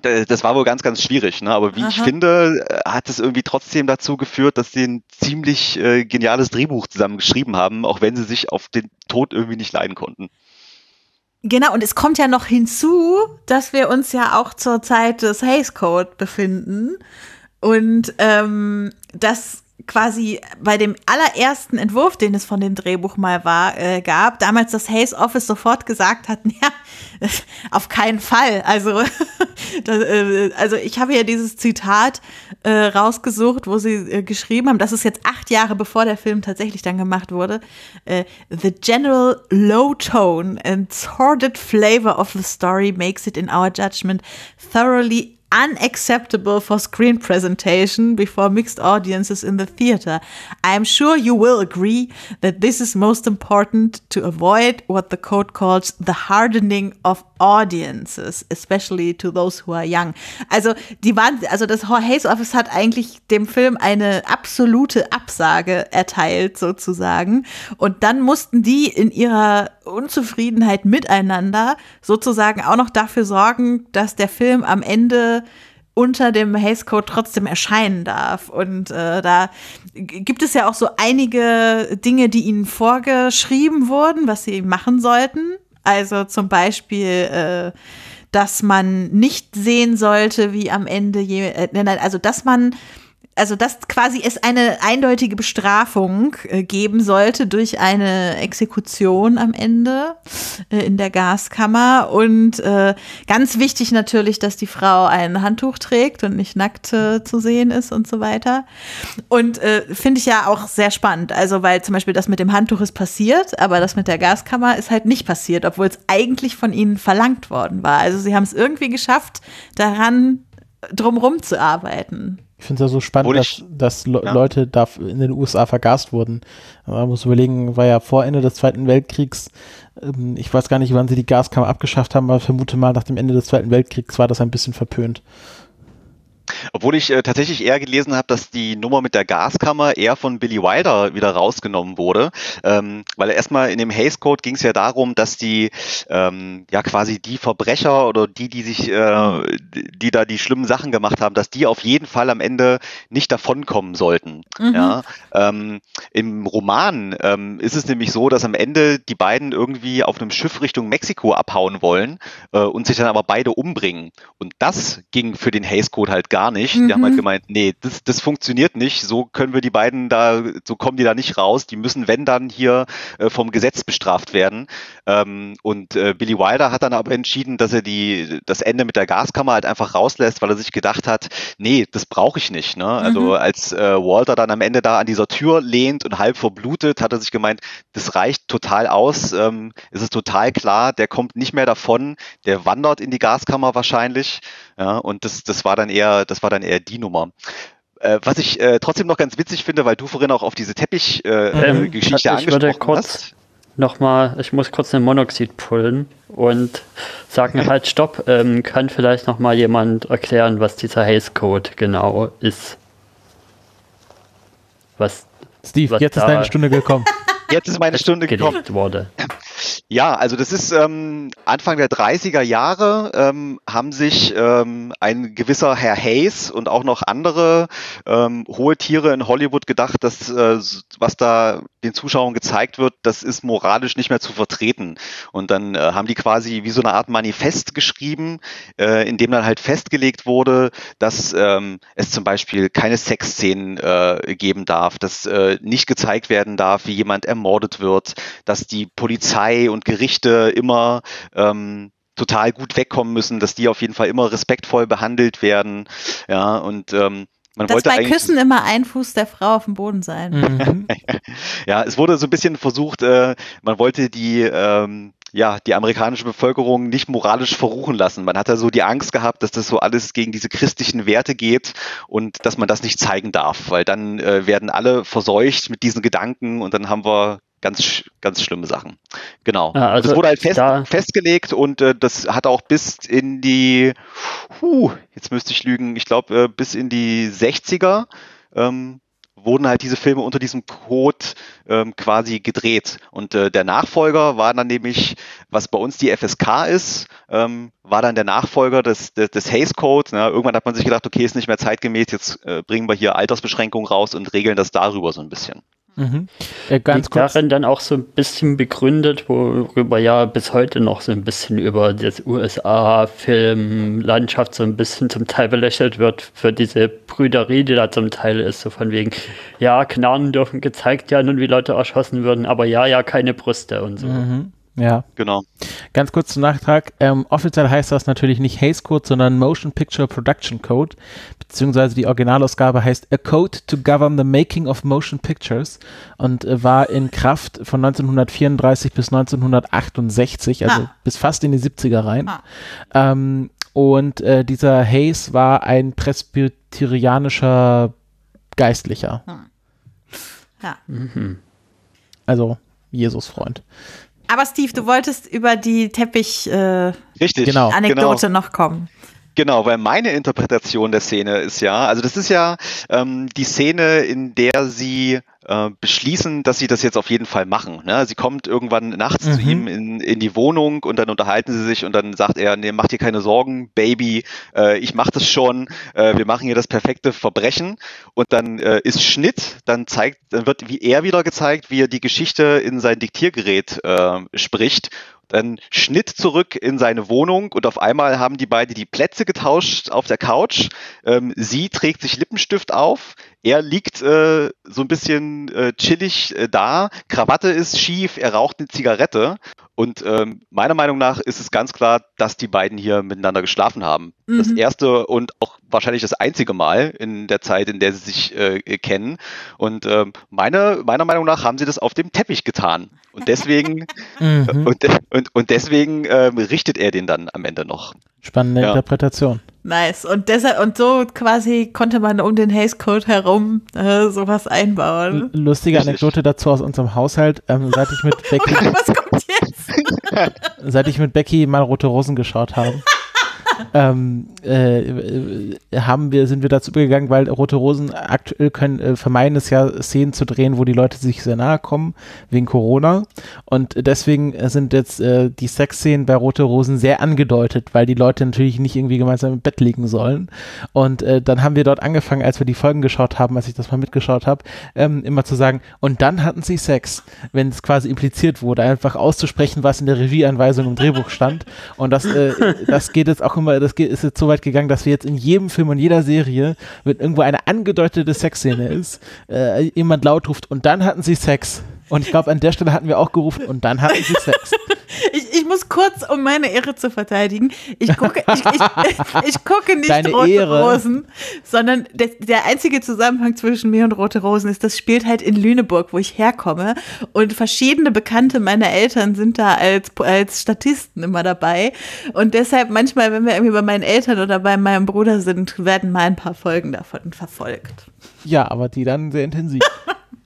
das war wohl ganz, ganz schwierig, ne? aber wie Aha. ich finde, äh, hat es irgendwie trotzdem dazu geführt, dass sie ein ziemlich äh, geniales Drehbuch zusammen geschrieben haben, auch wenn sie sich auf den Tod irgendwie nicht leiden konnten. Genau, und es kommt ja noch hinzu, dass wir uns ja auch zur Zeit des Hays Code befinden. Und ähm, das quasi bei dem allerersten Entwurf, den es von dem Drehbuch mal war, äh, gab, damals das Hayes Office sofort gesagt hat, ja, auf keinen Fall. Also, das, äh, also ich habe ja dieses Zitat äh, rausgesucht, wo sie äh, geschrieben haben, das ist jetzt acht Jahre bevor der Film tatsächlich dann gemacht wurde. Äh, the general low tone and sordid flavor of the story makes it in our judgment thoroughly unacceptable for screen presentation before mixed audiences in the theater. I am sure you will agree that this is most important to avoid what the code calls the hardening of audiences, especially to those who are young. Also, die waren, also das Hays Office hat eigentlich dem Film eine absolute Absage erteilt, sozusagen. Und dann mussten die in ihrer Unzufriedenheit miteinander sozusagen auch noch dafür sorgen, dass der Film am Ende unter dem Hays Code trotzdem erscheinen darf. Und äh, da gibt es ja auch so einige Dinge, die ihnen vorgeschrieben wurden, was sie machen sollten. Also zum Beispiel, äh, dass man nicht sehen sollte, wie am Ende, je, äh, also dass man also dass quasi es eine eindeutige Bestrafung äh, geben sollte durch eine Exekution am Ende äh, in der Gaskammer. Und äh, ganz wichtig natürlich, dass die Frau ein Handtuch trägt und nicht nackt äh, zu sehen ist und so weiter. Und äh, finde ich ja auch sehr spannend. Also, weil zum Beispiel das mit dem Handtuch ist passiert, aber das mit der Gaskammer ist halt nicht passiert, obwohl es eigentlich von ihnen verlangt worden war. Also sie haben es irgendwie geschafft, daran drumrum zu arbeiten. Ich finde es ja so spannend, dass, dass Le ja. Leute da in den USA vergast wurden. Man muss überlegen, war ja vor Ende des Zweiten Weltkriegs, ähm, ich weiß gar nicht, wann sie die Gaskammer abgeschafft haben, aber vermute mal, nach dem Ende des Zweiten Weltkriegs war das ein bisschen verpönt. Obwohl ich äh, tatsächlich eher gelesen habe, dass die Nummer mit der Gaskammer eher von Billy Wilder wieder rausgenommen wurde. Ähm, weil erstmal in dem Hays Code ging es ja darum, dass die ähm, ja quasi die Verbrecher oder die, die sich, äh, die da die schlimmen Sachen gemacht haben, dass die auf jeden Fall am Ende nicht davonkommen sollten. Mhm. Ja? Ähm, Im Roman ähm, ist es nämlich so, dass am Ende die beiden irgendwie auf einem Schiff Richtung Mexiko abhauen wollen äh, und sich dann aber beide umbringen. Und das ging für den Hays Code halt gar nicht. Mhm. Die haben halt mhm. gemeint, nee, das, das funktioniert nicht. So können wir die beiden da, so kommen die da nicht raus. Die müssen, wenn dann, hier äh, vom Gesetz bestraft werden. Ähm, und äh, Billy Wilder hat dann aber entschieden, dass er die, das Ende mit der Gaskammer halt einfach rauslässt, weil er sich gedacht hat, nee, das brauche ich nicht. Ne? Also mhm. als äh, Walter dann am Ende da an dieser Tür lehnt und halb verblutet, hat er sich gemeint, das reicht total aus. Ähm, es ist total klar, der kommt nicht mehr davon, der wandert in die Gaskammer wahrscheinlich. Ja, und das, das war dann eher, das war dann eher die Nummer. Äh, was ich äh, trotzdem noch ganz witzig finde, weil du vorhin auch auf diese Teppichgeschichte äh, ähm, Geschichte ich angesprochen würde kurz hast. Nochmal, ich muss kurz den Monoxid pullen und sagen halt Stopp. Ähm, kann vielleicht nochmal jemand erklären, was dieser Haze Code genau ist? Was Steve, was jetzt ist deine Stunde gekommen. Jetzt ist meine Stunde gekommen. Wurde. Ja, also das ist ähm, Anfang der 30er Jahre ähm, haben sich ähm, ein gewisser Herr Hayes und auch noch andere ähm, hohe Tiere in Hollywood gedacht, dass äh, was da den Zuschauern gezeigt wird, das ist moralisch nicht mehr zu vertreten. Und dann äh, haben die quasi wie so eine Art Manifest geschrieben, äh, in dem dann halt festgelegt wurde, dass ähm, es zum Beispiel keine Sexszenen äh, geben darf, dass äh, nicht gezeigt werden darf, wie jemand ermordet wird, dass die Polizei und Gerichte immer ähm, total gut wegkommen müssen, dass die auf jeden Fall immer respektvoll behandelt werden. Ja, und ähm, man Dass wollte bei Küssen immer ein Fuß der Frau auf dem Boden sein. Mhm. ja, es wurde so ein bisschen versucht, äh, man wollte die, ähm, ja, die amerikanische Bevölkerung nicht moralisch verruchen lassen. Man hatte so die Angst gehabt, dass das so alles gegen diese christlichen Werte geht und dass man das nicht zeigen darf, weil dann äh, werden alle verseucht mit diesen Gedanken und dann haben wir ganz, ganz schlimme Sachen. Genau. Ja, also das wurde halt fest, da festgelegt und äh, das hat auch bis in die, huh, jetzt müsste ich lügen, ich glaube äh, bis in die 60er ähm, wurden halt diese Filme unter diesem Code ähm, quasi gedreht. Und äh, der Nachfolger war dann nämlich, was bei uns die FSK ist, ähm, war dann der Nachfolger des, des, des Hays Code. Ne? Irgendwann hat man sich gedacht, okay, ist nicht mehr zeitgemäß, jetzt äh, bringen wir hier Altersbeschränkungen raus und regeln das darüber so ein bisschen. Mhm. Äh, ganz Liegt kurz. darin dann auch so ein bisschen begründet, worüber ja bis heute noch so ein bisschen über das USA-Filmlandschaft so ein bisschen zum Teil belächelt wird für diese Brüderie, die da zum Teil ist, so von wegen, ja, Knarren dürfen gezeigt werden und wie Leute erschossen würden, aber ja, ja, keine Brüste und so. Mhm. Ja. Genau. Ganz kurz zum Nachtrag. Ähm, offiziell heißt das natürlich nicht Hays Code, sondern Motion Picture Production Code, beziehungsweise die Originalausgabe heißt A Code to Govern the Making of Motion Pictures und äh, war in Kraft von 1934 bis 1968, also ah. bis fast in die 70er rein. Ah. Ähm, und äh, dieser Hayes war ein presbyterianischer Geistlicher. Hm. Ja. Mhm. Also Jesus-Freund. Aber Steve, du wolltest über die Teppich-Anekdote äh, genau. genau. noch kommen. Genau, weil meine Interpretation der Szene ist ja, also das ist ja ähm, die Szene, in der sie äh, beschließen, dass sie das jetzt auf jeden Fall machen. Ne? Sie kommt irgendwann nachts mhm. zu ihm in, in die Wohnung und dann unterhalten sie sich und dann sagt er, nee, mach dir keine Sorgen, Baby, äh, ich mach das schon, äh, wir machen hier das perfekte Verbrechen und dann äh, ist Schnitt, dann zeigt, dann wird wie er wieder gezeigt, wie er die Geschichte in sein Diktiergerät äh, spricht dann Schnitt zurück in seine Wohnung und auf einmal haben die beiden die Plätze getauscht auf der Couch. Ähm, sie trägt sich Lippenstift auf, er liegt äh, so ein bisschen äh, chillig äh, da, Krawatte ist schief, er raucht eine Zigarette und ähm, meiner Meinung nach ist es ganz klar, dass die beiden hier miteinander geschlafen haben. Mhm. Das erste und auch wahrscheinlich das einzige Mal in der Zeit, in der sie sich äh, kennen. Und ähm, meine, meiner Meinung nach haben sie das auf dem Teppich getan. Und deswegen, mhm. und, und, und deswegen ähm, richtet er den dann am Ende noch. Spannende ja. Interpretation. Nice. Und deshalb, und so quasi konnte man um den Haze Code herum äh, sowas einbauen. Lustige Anekdote dazu aus unserem Haushalt. Ähm, seit ich mit Becky. Oh was kommt jetzt? seit ich mit Becky mal Rote Rosen geschaut habe. Ähm, äh, haben wir, sind wir dazu übergegangen, weil Rote Rosen aktuell können, äh, vermeiden es ja, Szenen zu drehen, wo die Leute sich sehr nahe kommen, wegen Corona. Und deswegen sind jetzt äh, die Sexszenen bei Rote Rosen sehr angedeutet, weil die Leute natürlich nicht irgendwie gemeinsam im Bett liegen sollen. Und äh, dann haben wir dort angefangen, als wir die Folgen geschaut haben, als ich das mal mitgeschaut habe, ähm, immer zu sagen, und dann hatten sie Sex, wenn es quasi impliziert wurde, einfach auszusprechen, was in der Regieanweisung im Drehbuch stand. Und das, äh, das geht jetzt auch immer, das ist jetzt so weit gegangen, dass wir jetzt in jedem Film und jeder Serie, wenn irgendwo eine angedeutete Sexszene ist, äh, jemand laut ruft und dann hatten sie Sex. Und ich glaube, an der Stelle hatten wir auch gerufen und dann hatten sie Sex. ich, ich muss kurz, um meine Ehre zu verteidigen, ich gucke, ich, ich, ich gucke nicht Deine Rote Ehre. Rosen, sondern der, der einzige Zusammenhang zwischen mir und Rote Rosen ist, das spielt halt in Lüneburg, wo ich herkomme. Und verschiedene Bekannte meiner Eltern sind da als, als Statisten immer dabei. Und deshalb manchmal, wenn wir irgendwie bei meinen Eltern oder bei meinem Bruder sind, werden mal ein paar Folgen davon verfolgt. Ja, aber die dann sehr intensiv.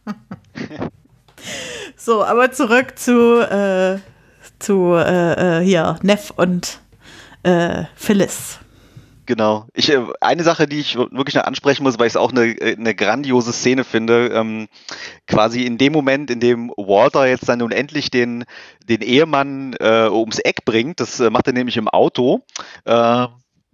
So, aber zurück zu, äh, zu äh, äh, hier, Neff und äh, Phyllis. Genau. Ich, äh, eine Sache, die ich wirklich noch ansprechen muss, weil ich es auch eine, äh, eine grandiose Szene finde, ähm, quasi in dem Moment, in dem Walter jetzt dann nun endlich den, den Ehemann äh, ums Eck bringt, das macht er nämlich im Auto, äh,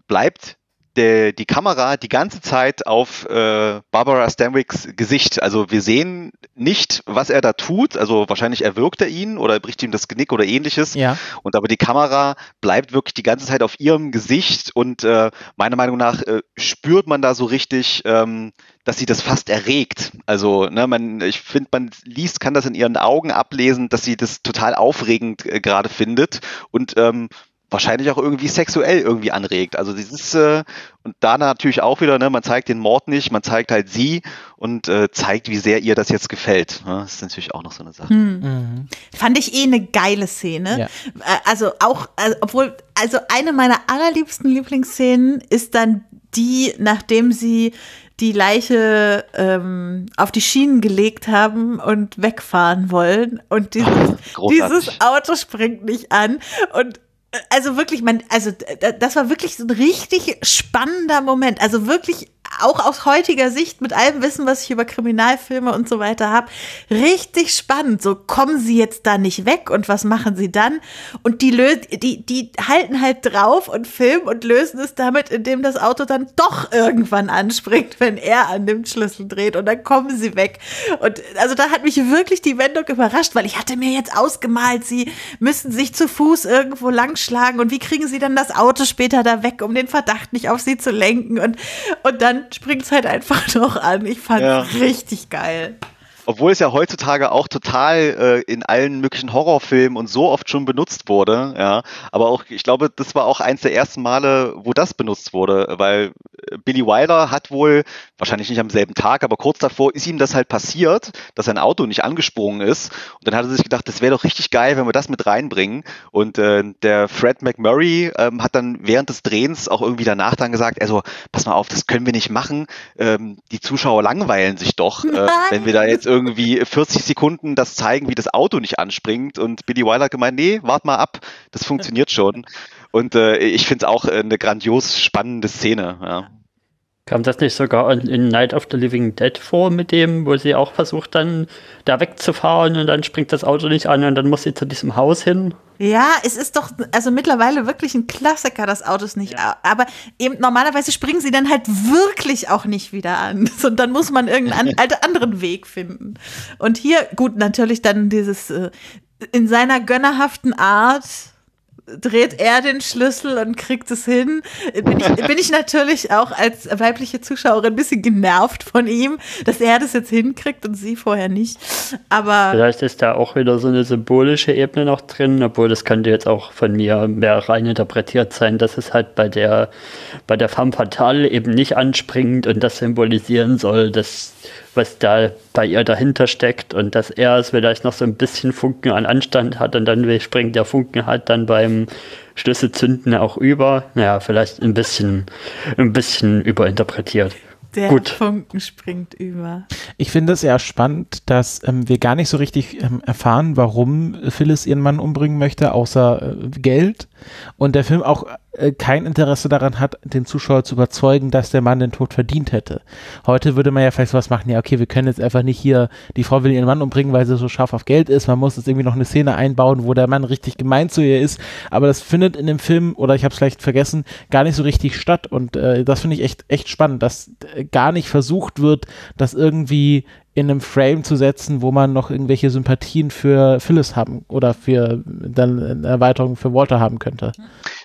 bleibt der, die Kamera die ganze Zeit auf äh, Barbara Stanwicks Gesicht. Also wir sehen nicht, was er da tut. Also wahrscheinlich erwürgt er ihn oder bricht ihm das Genick oder ähnliches. Ja. Und aber die Kamera bleibt wirklich die ganze Zeit auf ihrem Gesicht und äh, meiner Meinung nach äh, spürt man da so richtig, ähm, dass sie das fast erregt. Also, ne, man, ich finde, man liest, kann das in ihren Augen ablesen, dass sie das total aufregend äh, gerade findet und ähm, wahrscheinlich auch irgendwie sexuell irgendwie anregt. Also dieses äh, und da natürlich auch wieder, ne, man zeigt den Mord nicht, man zeigt halt sie und äh, zeigt, wie sehr ihr das jetzt gefällt. Ne? Das ist natürlich auch noch so eine Sache. Hm. Mhm. Fand ich eh eine geile Szene. Ja. Äh, also auch, also, obwohl, also eine meiner allerliebsten Lieblingsszenen ist dann die, nachdem sie die Leiche ähm, auf die Schienen gelegt haben und wegfahren wollen. Und dieses, dieses Auto springt nicht an. Und also wirklich, man, also das war wirklich so ein richtig spannender Moment. Also wirklich auch aus heutiger Sicht mit allem Wissen, was ich über Kriminalfilme und so weiter habe, richtig spannend. So kommen sie jetzt da nicht weg und was machen sie dann? Und die, die, die halten halt drauf und filmen und lösen es damit, indem das Auto dann doch irgendwann anspringt, wenn er an dem Schlüssel dreht und dann kommen sie weg. Und also da hat mich wirklich die Wendung überrascht, weil ich hatte mir jetzt ausgemalt, sie müssen sich zu Fuß irgendwo langschlagen und wie kriegen sie dann das Auto später da weg, um den Verdacht nicht auf sie zu lenken und, und dann springt es halt einfach noch an. Ich fand es ja. richtig geil. Obwohl es ja heutzutage auch total äh, in allen möglichen Horrorfilmen und so oft schon benutzt wurde, ja. Aber auch, ich glaube, das war auch eins der ersten Male, wo das benutzt wurde, weil äh, Billy Wilder hat wohl, wahrscheinlich nicht am selben Tag, aber kurz davor ist ihm das halt passiert, dass sein Auto nicht angesprungen ist. Und dann hat er sich gedacht, das wäre doch richtig geil, wenn wir das mit reinbringen. Und äh, der Fred McMurray ähm, hat dann während des Drehens auch irgendwie danach dann gesagt, also pass mal auf, das können wir nicht machen. Ähm, die Zuschauer langweilen sich doch, äh, wenn wir da jetzt irgendwie 40 Sekunden das zeigen, wie das Auto nicht anspringt. Und Billy Wilder hat gemeint, nee, wart mal ab, das funktioniert schon. Und äh, ich finde es auch eine grandios spannende Szene. Ja. Kam das nicht sogar in Night of the Living Dead vor mit dem, wo sie auch versucht dann da wegzufahren und dann springt das Auto nicht an und dann muss sie zu diesem Haus hin? Ja, es ist doch also mittlerweile wirklich ein Klassiker, dass Autos nicht, ja. aber eben normalerweise springen sie dann halt wirklich auch nicht wieder an. Und dann muss man irgendeinen anderen Weg finden. Und hier, gut, natürlich dann dieses äh, in seiner gönnerhaften Art dreht er den Schlüssel und kriegt es hin. Bin ich, bin ich natürlich auch als weibliche Zuschauerin ein bisschen genervt von ihm, dass er das jetzt hinkriegt und sie vorher nicht. Aber vielleicht ist da auch wieder so eine symbolische Ebene noch drin, obwohl das könnte jetzt auch von mir mehr rein interpretiert sein, dass es halt bei der bei der femme fatale eben nicht anspringt und das symbolisieren soll, dass was da bei ihr dahinter steckt und dass er es vielleicht noch so ein bisschen Funken an Anstand hat und dann springt der Funken halt dann beim Schlüsselzünden auch über. Naja, vielleicht ein bisschen, ein bisschen überinterpretiert. Der Gut. Funken springt über. Ich finde es eher spannend, dass ähm, wir gar nicht so richtig ähm, erfahren, warum Phyllis ihren Mann umbringen möchte, außer äh, Geld. Und der Film auch kein Interesse daran hat, den Zuschauer zu überzeugen, dass der Mann den Tod verdient hätte. Heute würde man ja vielleicht sowas machen, ja, okay, wir können jetzt einfach nicht hier, die Frau will ihren Mann umbringen, weil sie so scharf auf Geld ist. Man muss jetzt irgendwie noch eine Szene einbauen, wo der Mann richtig gemein zu ihr ist. Aber das findet in dem Film, oder ich habe es vielleicht vergessen, gar nicht so richtig statt. Und äh, das finde ich echt, echt spannend, dass äh, gar nicht versucht wird, das irgendwie in einem Frame zu setzen, wo man noch irgendwelche Sympathien für Phyllis haben oder für dann eine Erweiterung für Walter haben könnte.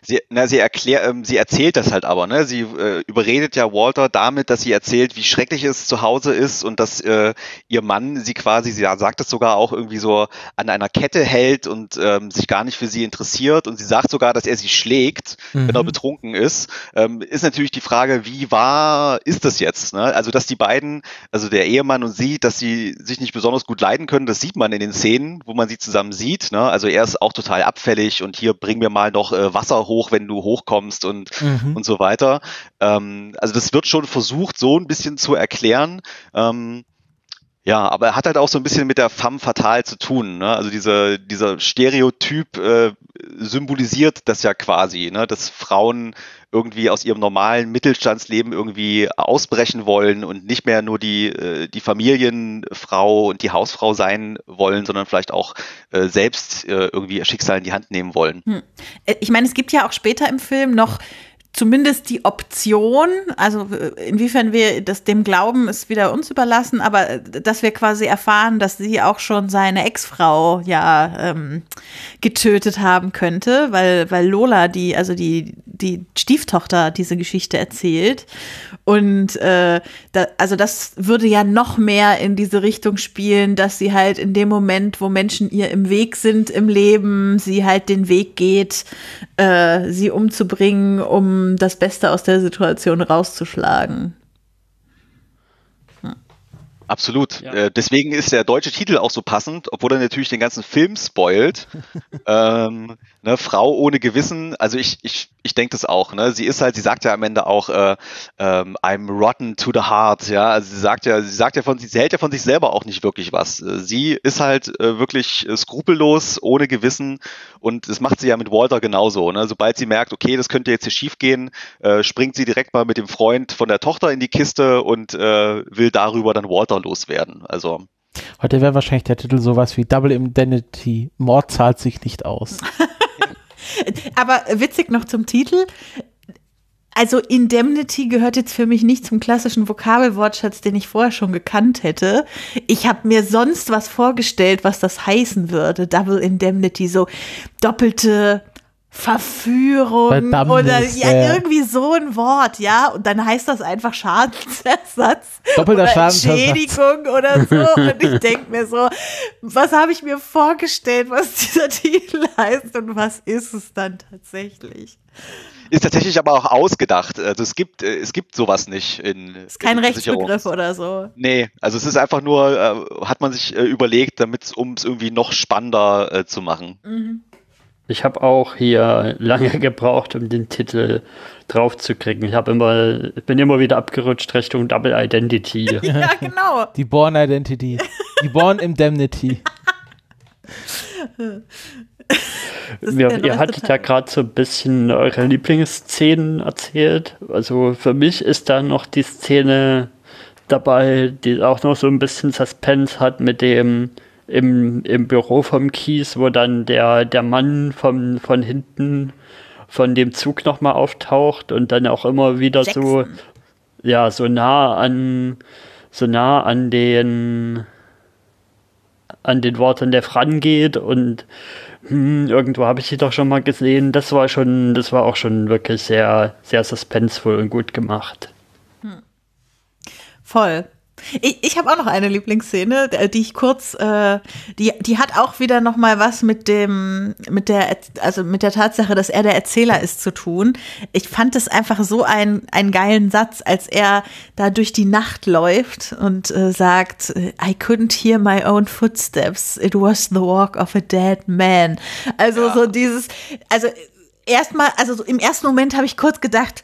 Sie, na, sie, erklär, ähm, sie erzählt das halt aber, ne? Sie äh, überredet ja Walter damit, dass sie erzählt, wie schrecklich es zu Hause ist und dass äh, ihr Mann sie quasi, sie sagt es sogar auch irgendwie so an einer Kette hält und ähm, sich gar nicht für sie interessiert und sie sagt sogar, dass er sie schlägt, mhm. wenn er mhm. betrunken ist. Ähm, ist natürlich die Frage, wie wahr ist das jetzt? Ne? Also, dass die beiden, also der Ehemann und sie, dass sie sich nicht besonders gut leiden können, das sieht man in den Szenen, wo man sie zusammen sieht. Ne? Also er ist auch total abfällig und hier bring mir mal noch äh, Wasser hoch, wenn du hochkommst und, mhm. und so weiter. Ähm, also das wird schon versucht, so ein bisschen zu erklären. Ähm, ja, aber er hat halt auch so ein bisschen mit der femme fatale zu tun. Ne? Also dieser, dieser Stereotyp äh, symbolisiert das ja quasi, ne? dass Frauen irgendwie aus ihrem normalen Mittelstandsleben irgendwie ausbrechen wollen und nicht mehr nur die, äh, die Familienfrau und die Hausfrau sein wollen, sondern vielleicht auch äh, selbst äh, irgendwie ihr Schicksal in die Hand nehmen wollen. Hm. Äh, ich meine, es gibt ja auch später im Film noch zumindest die Option, also äh, inwiefern wir das dem glauben, ist wieder uns überlassen, aber äh, dass wir quasi erfahren, dass sie auch schon seine Ex-Frau ja ähm, getötet haben könnte, weil, weil Lola, die, also die, die Stieftochter, diese Geschichte erzählt. Und äh, da, also das würde ja noch mehr in diese Richtung spielen, dass sie halt in dem Moment, wo Menschen ihr im Weg sind im Leben, sie halt den Weg geht, äh, sie umzubringen, um das Beste aus der Situation rauszuschlagen. Absolut. Ja. Äh, deswegen ist der deutsche Titel auch so passend, obwohl er natürlich den ganzen Film spoilt. ähm, ne, Frau ohne Gewissen, also ich, ich, ich denke das auch. Ne? Sie ist halt, sie sagt ja am Ende auch, äh, ähm, I'm rotten to the heart. Ja, also sie sagt ja, sie sagt ja von sie hält ja von sich selber auch nicht wirklich was. Äh, sie ist halt äh, wirklich äh, skrupellos, ohne Gewissen und das macht sie ja mit Walter genauso. Ne? Sobald sie merkt, okay, das könnte jetzt hier schief gehen, äh, springt sie direkt mal mit dem Freund von der Tochter in die Kiste und will darüber dann Walter loswerden. Also Heute wäre wahrscheinlich der Titel sowas wie Double Indemnity. Mord zahlt sich nicht aus. Aber witzig noch zum Titel. Also Indemnity gehört jetzt für mich nicht zum klassischen Vokabelwortschatz, den ich vorher schon gekannt hätte. Ich habe mir sonst was vorgestellt, was das heißen würde. Double Indemnity, so doppelte Verführung Verdammnis, oder ja, ja, irgendwie so ein Wort, ja. Und dann heißt das einfach Schadensersatz. Doppelter oder Schadensersatz. Entschädigung oder so. Und ich denke mir so, was habe ich mir vorgestellt, was dieser Titel heißt und was ist es dann tatsächlich? Ist tatsächlich aber auch ausgedacht. Also es gibt, äh, es gibt sowas nicht in. Ist kein in Rechtsbegriff oder so. Nee, also es ist einfach nur, äh, hat man sich äh, überlegt, damit um es irgendwie noch spannender äh, zu machen. Mhm. Ich habe auch hier lange gebraucht, um den Titel draufzukriegen. Ich habe immer, bin immer wieder abgerutscht Richtung Double Identity. ja, genau. Die Born Identity. Die Born Indemnity. Wir, ihr hattet ja gerade so ein bisschen eure Lieblingsszenen erzählt. Also für mich ist da noch die Szene dabei, die auch noch so ein bisschen Suspense hat mit dem im, im Büro vom Kies, wo dann der, der Mann vom, von hinten von dem Zug nochmal auftaucht und dann auch immer wieder Jackson. so, ja, so nah an, so nah an den, an den Worten der Fran geht und hm, irgendwo habe ich sie doch schon mal gesehen. Das war schon, das war auch schon wirklich sehr, sehr suspenseful und gut gemacht. Hm. Voll. Ich, ich habe auch noch eine Lieblingsszene, die ich kurz, äh, die, die hat auch wieder noch mal was mit dem, mit der, also mit der Tatsache, dass er der Erzähler ist, zu tun. Ich fand es einfach so ein, einen geilen Satz, als er da durch die Nacht läuft und äh, sagt, I couldn't hear my own footsteps. It was the walk of a dead man. Also ja. so dieses, also erstmal, also so im ersten Moment habe ich kurz gedacht,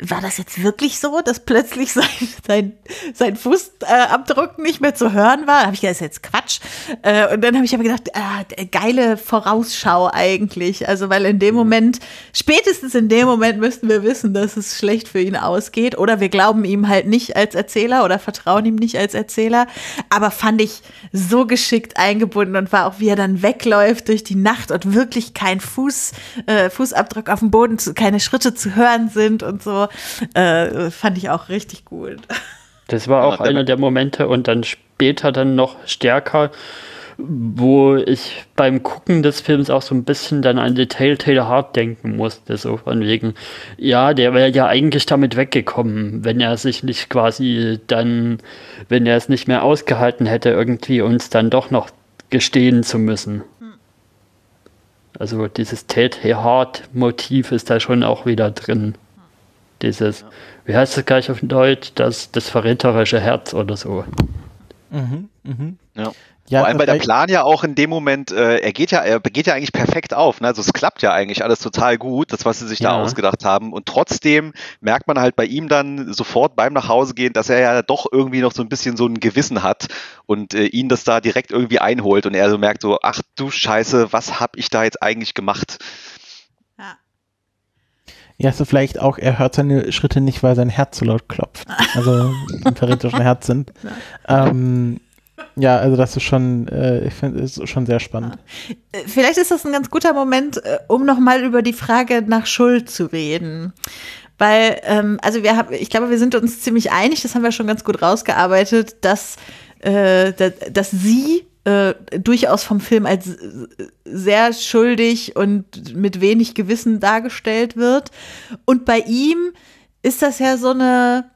war das jetzt wirklich so, dass plötzlich sein, sein, sein Fußabdruck nicht mehr zu hören war? Da habe ich gedacht, das ist jetzt Quatsch. Äh, und dann habe ich aber gedacht, ah, geile Vorausschau eigentlich. Also, weil in dem mhm. Moment, spätestens in dem Moment müssten wir wissen, dass es schlecht für ihn ausgeht. Oder wir glauben ihm halt nicht als Erzähler oder vertrauen ihm nicht als Erzähler. Aber fand ich so geschickt eingebunden und war auch, wie er dann wegläuft durch die Nacht und wirklich kein Fuß, äh, Fußabdruck auf dem Boden, keine Schritte zu hören sind und so. Äh, fand ich auch richtig gut. Das war auch ja, einer der Momente und dann später dann noch stärker, wo ich beim Gucken des Films auch so ein bisschen dann an die Telltale Heart denken musste, so von wegen, ja, der wäre ja eigentlich damit weggekommen, wenn er sich nicht quasi dann, wenn er es nicht mehr ausgehalten hätte, irgendwie uns dann doch noch gestehen zu müssen. Hm. Also dieses Telltale Heart Motiv ist da schon auch wieder drin. Dieses, wie heißt das gleich auf Deutsch? Das, das verräterische Herz oder so. Mhm, mhm. Ja. Ja, Vor allem, weil der Plan ja auch in dem Moment, äh, er geht ja, er geht ja eigentlich perfekt auf. Ne? Also es klappt ja eigentlich alles total gut, das, was sie sich ja. da ausgedacht haben. Und trotzdem merkt man halt bei ihm dann sofort beim Nachhausegehen, dass er ja doch irgendwie noch so ein bisschen so ein Gewissen hat und äh, ihn das da direkt irgendwie einholt und er so merkt so, ach du Scheiße, was hab ich da jetzt eigentlich gemacht? Ja, so vielleicht auch, er hört seine Schritte nicht, weil sein Herz so laut klopft. Also im theoretischen Herz sind. Ähm, ja, also das ist schon, äh, ich finde, ist schon sehr spannend. Äh, vielleicht ist das ein ganz guter Moment, äh, um nochmal über die Frage nach Schuld zu reden. Weil, ähm, also wir haben, ich glaube, wir sind uns ziemlich einig, das haben wir schon ganz gut rausgearbeitet, dass, äh, dass, dass sie äh, durchaus vom Film als sehr schuldig und mit wenig Gewissen dargestellt wird. Und bei ihm ist das ja so eine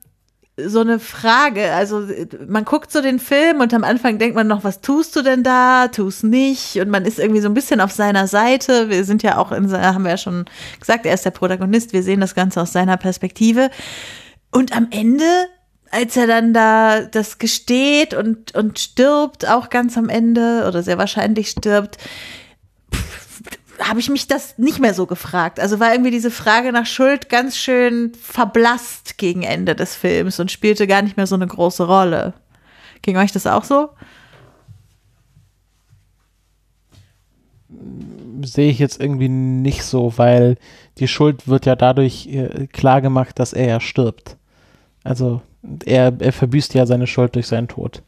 so eine Frage. Also man guckt so den Film und am Anfang denkt man noch, was tust du denn da? Tust nicht. Und man ist irgendwie so ein bisschen auf seiner Seite. Wir sind ja auch in, haben wir ja schon gesagt, er ist der Protagonist. Wir sehen das Ganze aus seiner Perspektive. Und am Ende als er dann da das gesteht und, und stirbt, auch ganz am Ende, oder sehr wahrscheinlich stirbt, habe ich mich das nicht mehr so gefragt. Also war irgendwie diese Frage nach Schuld ganz schön verblasst gegen Ende des Films und spielte gar nicht mehr so eine große Rolle. Ging euch das auch so? Sehe ich jetzt irgendwie nicht so, weil die Schuld wird ja dadurch äh, klar gemacht, dass er ja stirbt. Also er, er verbüßt ja seine Schuld durch seinen Tod.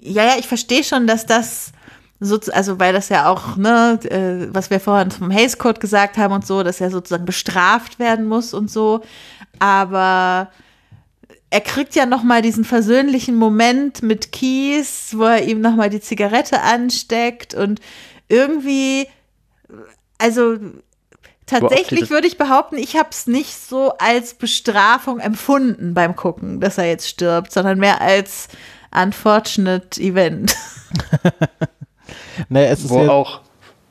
Ja, ja, ich verstehe schon, dass das so, also weil das ja auch, ne, äh, was wir vorhin vom Hays Code gesagt haben und so, dass er sozusagen bestraft werden muss und so. Aber er kriegt ja noch mal diesen versöhnlichen Moment mit Kies, wo er ihm noch mal die Zigarette ansteckt und irgendwie, also tatsächlich würde ich behaupten, ich habe es nicht so als Bestrafung empfunden beim Gucken, dass er jetzt stirbt, sondern mehr als unfortunate Event. nee, es ist wo auch,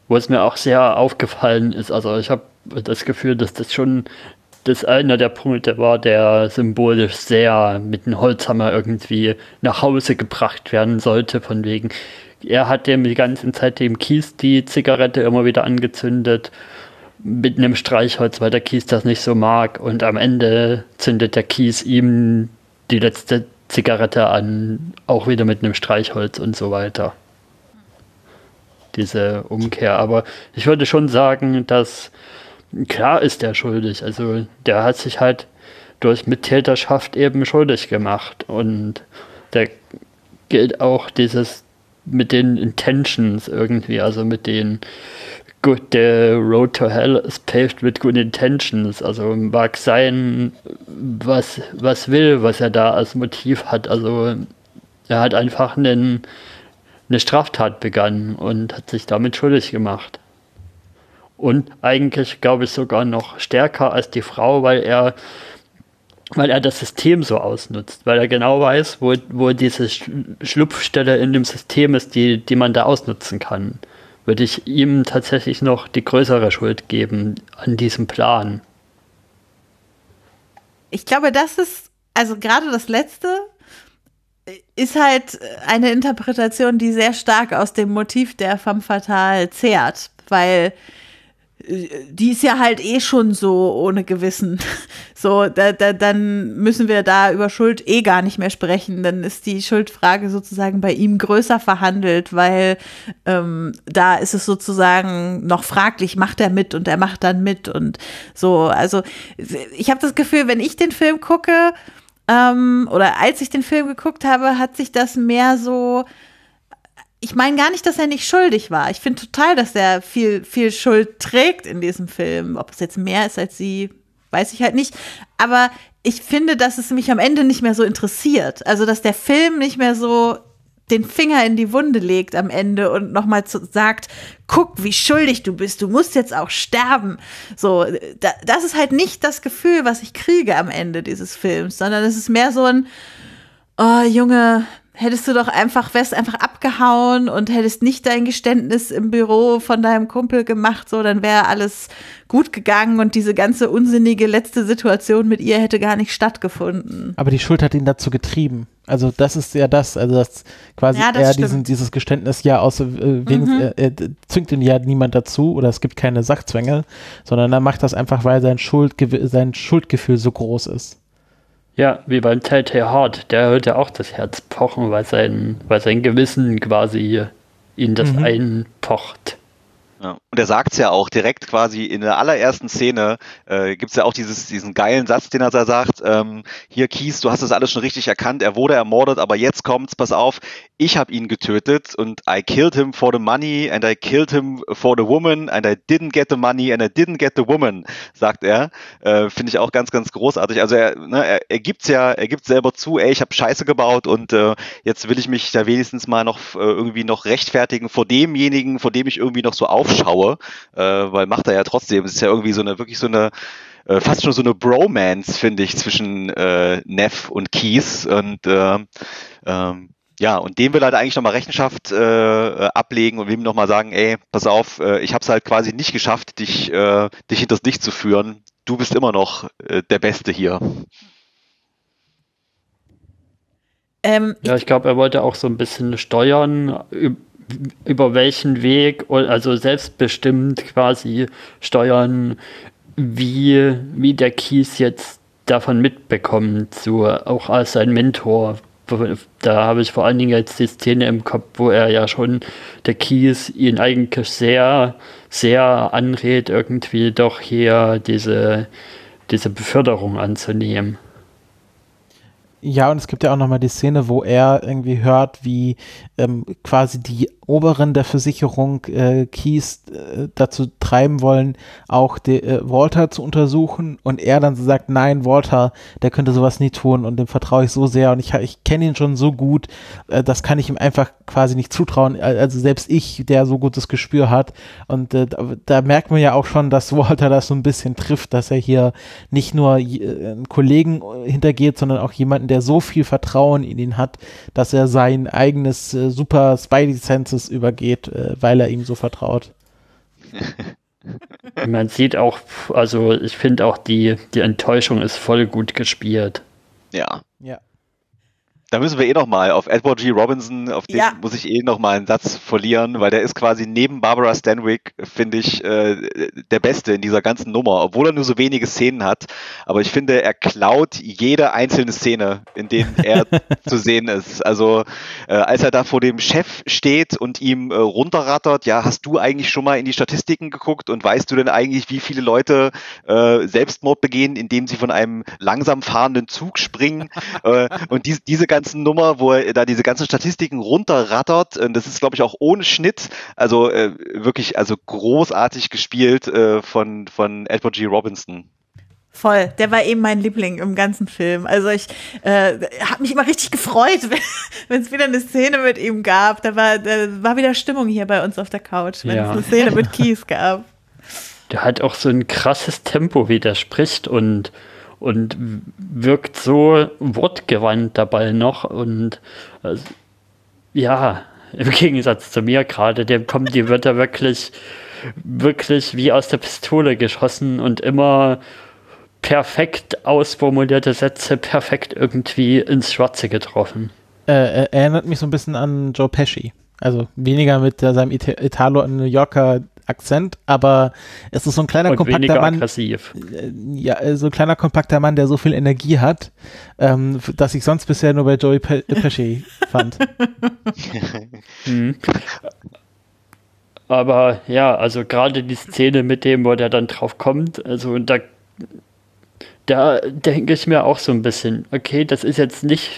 wo es mir auch sehr aufgefallen ist, also ich habe das Gefühl, dass das schon das einer der Punkte war, der symbolisch sehr mit dem Holzhammer irgendwie nach Hause gebracht werden sollte, von wegen, er hat dem die ganze Zeit dem Kies die Zigarette immer wieder angezündet mit einem Streichholz, weil der Kies das nicht so mag und am Ende zündet der Kies ihm die letzte Zigarette an, auch wieder mit einem Streichholz und so weiter. Diese Umkehr. Aber ich würde schon sagen, dass klar ist er schuldig. Also der hat sich halt durch Mittäterschaft eben schuldig gemacht. Und da gilt auch dieses mit den Intentions irgendwie, also mit den good, the road to hell is paved with good intentions. Also mag sein, was, was will, was er da als Motiv hat. Also er hat einfach einen, eine Straftat begangen und hat sich damit schuldig gemacht. Und eigentlich glaube ich sogar noch stärker als die Frau, weil er weil er das System so ausnutzt, weil er genau weiß, wo, wo diese Schlupfstelle in dem System ist, die, die man da ausnutzen kann. Würde ich ihm tatsächlich noch die größere Schuld geben an diesem Plan. Ich glaube, das ist, also gerade das Letzte, ist halt eine Interpretation, die sehr stark aus dem Motiv der Femme Fatale zehrt, weil die ist ja halt eh schon so ohne Gewissen. So, da, da, dann müssen wir da über Schuld eh gar nicht mehr sprechen. Dann ist die Schuldfrage sozusagen bei ihm größer verhandelt, weil ähm, da ist es sozusagen noch fraglich, macht er mit und er macht dann mit und so. Also ich habe das Gefühl, wenn ich den Film gucke ähm, oder als ich den Film geguckt habe, hat sich das mehr so ich meine gar nicht, dass er nicht schuldig war. Ich finde total, dass er viel, viel Schuld trägt in diesem Film. Ob es jetzt mehr ist als sie, weiß ich halt nicht. Aber ich finde, dass es mich am Ende nicht mehr so interessiert. Also, dass der Film nicht mehr so den Finger in die Wunde legt am Ende und nochmal sagt, guck, wie schuldig du bist, du musst jetzt auch sterben. So, da, das ist halt nicht das Gefühl, was ich kriege am Ende dieses Films, sondern es ist mehr so ein, oh Junge, hättest du doch einfach, wärst einfach abgehauen und hättest nicht dein Geständnis im Büro von deinem Kumpel gemacht, so, dann wäre alles gut gegangen und diese ganze unsinnige letzte Situation mit ihr hätte gar nicht stattgefunden. Aber die Schuld hat ihn dazu getrieben. Also das ist ja das, also das quasi ja, das er diesen, dieses Geständnis ja aus, äh, wegen, mhm. er, er zwingt ihn ja niemand dazu oder es gibt keine Sachzwänge, sondern er macht das einfach, weil sein, Schuld, sein Schuldgefühl so groß ist. Ja, wie beim Telltale Heart, der hört ja auch das Herz pochen, weil sein, weil sein Gewissen quasi ihn das mhm. einpocht. Ja. Und er sagt es ja auch direkt quasi in der allerersten Szene, äh, gibt es ja auch dieses, diesen geilen Satz, den er da sagt, ähm, hier Kies, du hast das alles schon richtig erkannt, er wurde ermordet, aber jetzt kommt's, pass auf, ich habe ihn getötet und I killed him for the money and I killed him for the woman and I didn't get the money and I didn't get the woman, sagt er. Äh, Finde ich auch ganz, ganz großartig. Also er, ne, er, er gibt's ja, er gibt selber zu, ey, ich habe Scheiße gebaut und äh, jetzt will ich mich da wenigstens mal noch äh, irgendwie noch rechtfertigen vor demjenigen, vor dem ich irgendwie noch so aufschaue, äh, weil macht er ja trotzdem. Es ist ja irgendwie so eine, wirklich so eine äh, fast schon so eine Bromance, finde ich, zwischen äh, Neff und Keys. Und äh, ähm, ja, und dem will er halt eigentlich nochmal Rechenschaft äh, ablegen und will ihm nochmal sagen, ey, pass auf, äh, ich habe es halt quasi nicht geschafft, dich, äh, dich hinters Licht zu führen. Du bist immer noch äh, der Beste hier. Ähm, ja, ich glaube, er wollte auch so ein bisschen steuern, über welchen Weg, also selbstbestimmt quasi steuern, wie, wie der Kies jetzt davon mitbekommt, so auch als sein Mentor. Da habe ich vor allen Dingen jetzt die Szene im Kopf, wo er ja schon, der Kies ihn eigentlich sehr, sehr anrät, irgendwie doch hier diese, diese Beförderung anzunehmen. Ja, und es gibt ja auch nochmal die Szene, wo er irgendwie hört, wie ähm, quasi die Oberen der Versicherung äh, Keys äh, dazu treiben wollen, auch de, äh, Walter zu untersuchen. Und er dann so sagt, nein, Walter, der könnte sowas nie tun und dem vertraue ich so sehr und ich, ich kenne ihn schon so gut, äh, das kann ich ihm einfach quasi nicht zutrauen, also selbst ich, der so gutes Gespür hat. Und äh, da, da, merkt man ja auch schon, dass Walter das so ein bisschen trifft, dass er hier nicht nur äh, einen Kollegen hintergeht, sondern auch jemanden, der so viel Vertrauen in ihn hat, dass er sein eigenes äh, super Spidey Senses übergeht, äh, weil er ihm so vertraut. Man sieht auch, also ich finde auch die, die Enttäuschung ist voll gut gespielt. Ja. Ja. Da müssen wir eh nochmal auf Edward G. Robinson, auf den ja. muss ich eh nochmal einen Satz verlieren, weil der ist quasi neben Barbara Stanwyck, finde ich, äh, der Beste in dieser ganzen Nummer, obwohl er nur so wenige Szenen hat. Aber ich finde, er klaut jede einzelne Szene, in denen er zu sehen ist. Also äh, als er da vor dem Chef steht und ihm äh, runterrattert, ja, hast du eigentlich schon mal in die Statistiken geguckt und weißt du denn eigentlich, wie viele Leute äh, Selbstmord begehen, indem sie von einem langsam fahrenden Zug springen? äh, und die, diese ganzen Nummer, wo er da diese ganzen Statistiken runterrattert. Das ist, glaube ich, auch ohne Schnitt. Also äh, wirklich, also großartig gespielt äh, von, von Edward G. Robinson. Voll, der war eben mein Liebling im ganzen Film. Also ich äh, habe mich immer richtig gefreut, wenn es wieder eine Szene mit ihm gab. Da war, da war wieder Stimmung hier bei uns auf der Couch, wenn ja. es eine Szene mit Kies gab. Der hat auch so ein krasses Tempo, wie der spricht und und wirkt so wortgewandt dabei noch und also, ja, im Gegensatz zu mir gerade, dem kommen die Wörter wirklich, wirklich wie aus der Pistole geschossen und immer perfekt ausformulierte Sätze, perfekt irgendwie ins Schwarze getroffen. Äh, erinnert mich so ein bisschen an Joe Pesci. Also weniger mit äh, seinem Italo-New Yorker Akzent, aber es ist so ein kleiner, Und kompakter Mann. Aggressiv. Äh, ja, äh, so ein kleiner, kompakter Mann, der so viel Energie hat, ähm, dass ich sonst bisher nur bei Joey Pe Pesci fand. mhm. Aber ja, also gerade die Szene mit dem, wo der dann drauf kommt, also da da denke ich mir auch so ein bisschen, okay, das ist jetzt nicht,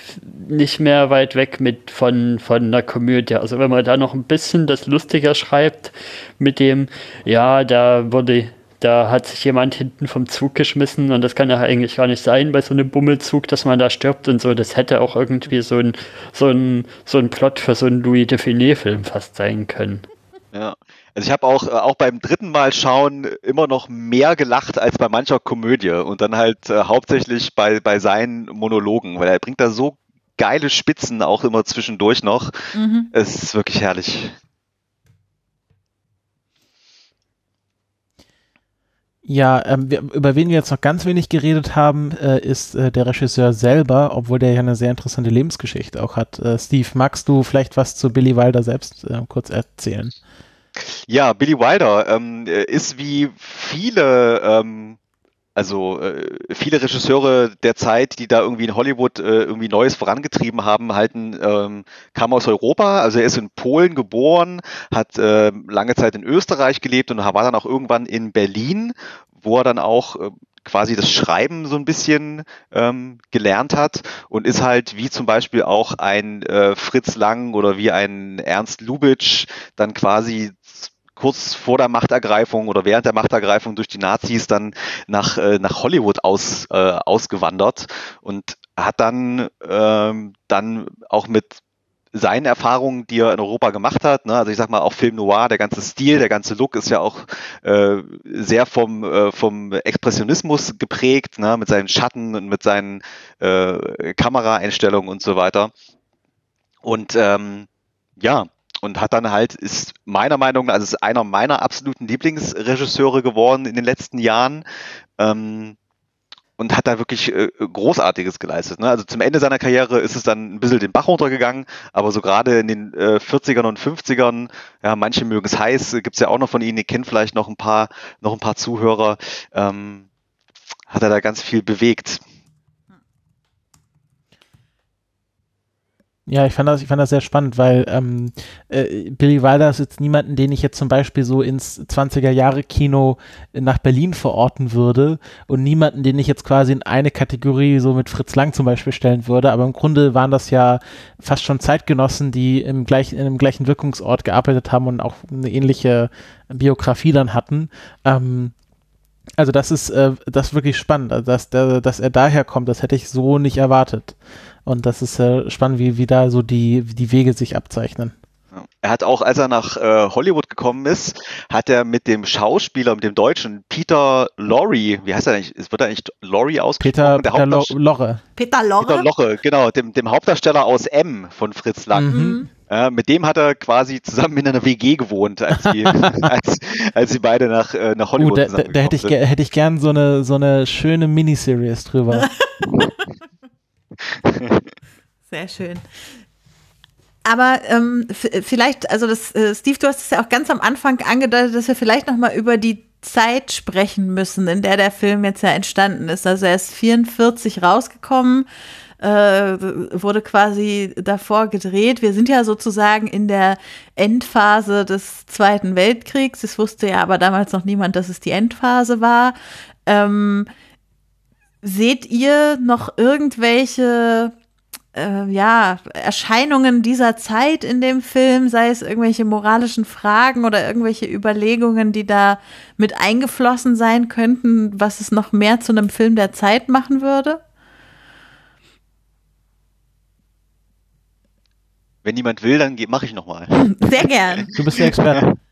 nicht mehr weit weg mit von, von einer Komödie. Also wenn man da noch ein bisschen das lustiger schreibt mit dem, ja, da wurde, da hat sich jemand hinten vom Zug geschmissen und das kann ja eigentlich gar nicht sein bei so einem Bummelzug, dass man da stirbt und so. Das hätte auch irgendwie so ein, so ein, so ein Plot für so einen Louis Define-Film fast sein können. Ja, also ich habe auch, äh, auch beim dritten Mal schauen immer noch mehr gelacht als bei mancher Komödie und dann halt äh, hauptsächlich bei, bei seinen Monologen, weil er bringt da so geile Spitzen auch immer zwischendurch noch. Mhm. Es ist wirklich herrlich. Ja, ähm, wir, über wen wir jetzt noch ganz wenig geredet haben, äh, ist äh, der Regisseur selber, obwohl der ja eine sehr interessante Lebensgeschichte auch hat. Äh, Steve, magst du vielleicht was zu Billy Wilder selbst äh, kurz erzählen? Ja, Billy Wilder ähm, ist wie viele, ähm, also äh, viele Regisseure der Zeit, die da irgendwie in Hollywood äh, irgendwie Neues vorangetrieben haben, halten, ähm, kam aus Europa. Also er ist in Polen geboren, hat äh, lange Zeit in Österreich gelebt und war dann auch irgendwann in Berlin, wo er dann auch äh, quasi das Schreiben so ein bisschen ähm, gelernt hat und ist halt wie zum Beispiel auch ein äh, Fritz Lang oder wie ein Ernst Lubitsch dann quasi kurz vor der Machtergreifung oder während der Machtergreifung durch die Nazis dann nach, äh, nach Hollywood aus, äh, ausgewandert und hat dann, ähm, dann auch mit seinen Erfahrungen, die er in Europa gemacht hat, ne, also ich sag mal auch Film Noir, der ganze Stil, der ganze Look ist ja auch äh, sehr vom, äh, vom Expressionismus geprägt, ne, mit seinen Schatten und mit seinen äh, Kameraeinstellungen und so weiter. Und ähm, ja, und hat dann halt, ist meiner Meinung nach, also ist einer meiner absoluten Lieblingsregisseure geworden in den letzten Jahren. Ähm, und hat da wirklich äh, Großartiges geleistet. Ne? Also zum Ende seiner Karriere ist es dann ein bisschen den Bach runtergegangen, aber so gerade in den äh, 40ern und 50ern, ja, manche mögen es heiß, gibt es ja auch noch von Ihnen, ihr kennt vielleicht noch ein paar, noch ein paar Zuhörer, ähm, hat er da ganz viel bewegt. Ja, ich fand das, ich fand das sehr spannend, weil ähm, äh, Billy Wilder ist jetzt niemanden, den ich jetzt zum Beispiel so ins 20er Jahre Kino nach Berlin verorten würde und niemanden, den ich jetzt quasi in eine Kategorie so mit Fritz Lang zum Beispiel stellen würde. Aber im Grunde waren das ja fast schon Zeitgenossen, die im gleichen, in dem gleichen Wirkungsort gearbeitet haben und auch eine ähnliche Biografie dann hatten. Ähm, also das ist äh, das ist wirklich spannend, dass, dass er daher kommt, das hätte ich so nicht erwartet. Und das ist äh, spannend, wie, wie da so die, die Wege sich abzeichnen. Er hat auch, als er nach äh, Hollywood gekommen ist, hat er mit dem Schauspieler, mit dem Deutschen Peter Lorre, wie heißt er eigentlich? Es wird er eigentlich Lorre ausgesprochen? Peter, Peter Lo Lorre. Peter Lorre? Peter Lorre, genau, dem, dem Hauptdarsteller aus M von Fritz Lang. Mhm. Äh, mit dem hat er quasi zusammen in einer WG gewohnt, als sie, als, als sie beide nach, äh, nach Hollywood uh, da, da, da hätte ich, hätte ich gern so eine, so eine schöne Miniseries drüber. Sehr schön. Aber ähm, vielleicht, also das, äh, Steve, du hast es ja auch ganz am Anfang angedeutet, dass wir vielleicht noch mal über die Zeit sprechen müssen, in der der Film jetzt ja entstanden ist. Also er ist 44 rausgekommen, äh, wurde quasi davor gedreht. Wir sind ja sozusagen in der Endphase des Zweiten Weltkriegs. Es wusste ja aber damals noch niemand, dass es die Endphase war. Ähm, seht ihr noch irgendwelche äh, ja, Erscheinungen dieser Zeit in dem Film, sei es irgendwelche moralischen Fragen oder irgendwelche Überlegungen, die da mit eingeflossen sein könnten, was es noch mehr zu einem Film der Zeit machen würde? Wenn niemand will, dann mache ich nochmal. Sehr gern. Du bist der Experte.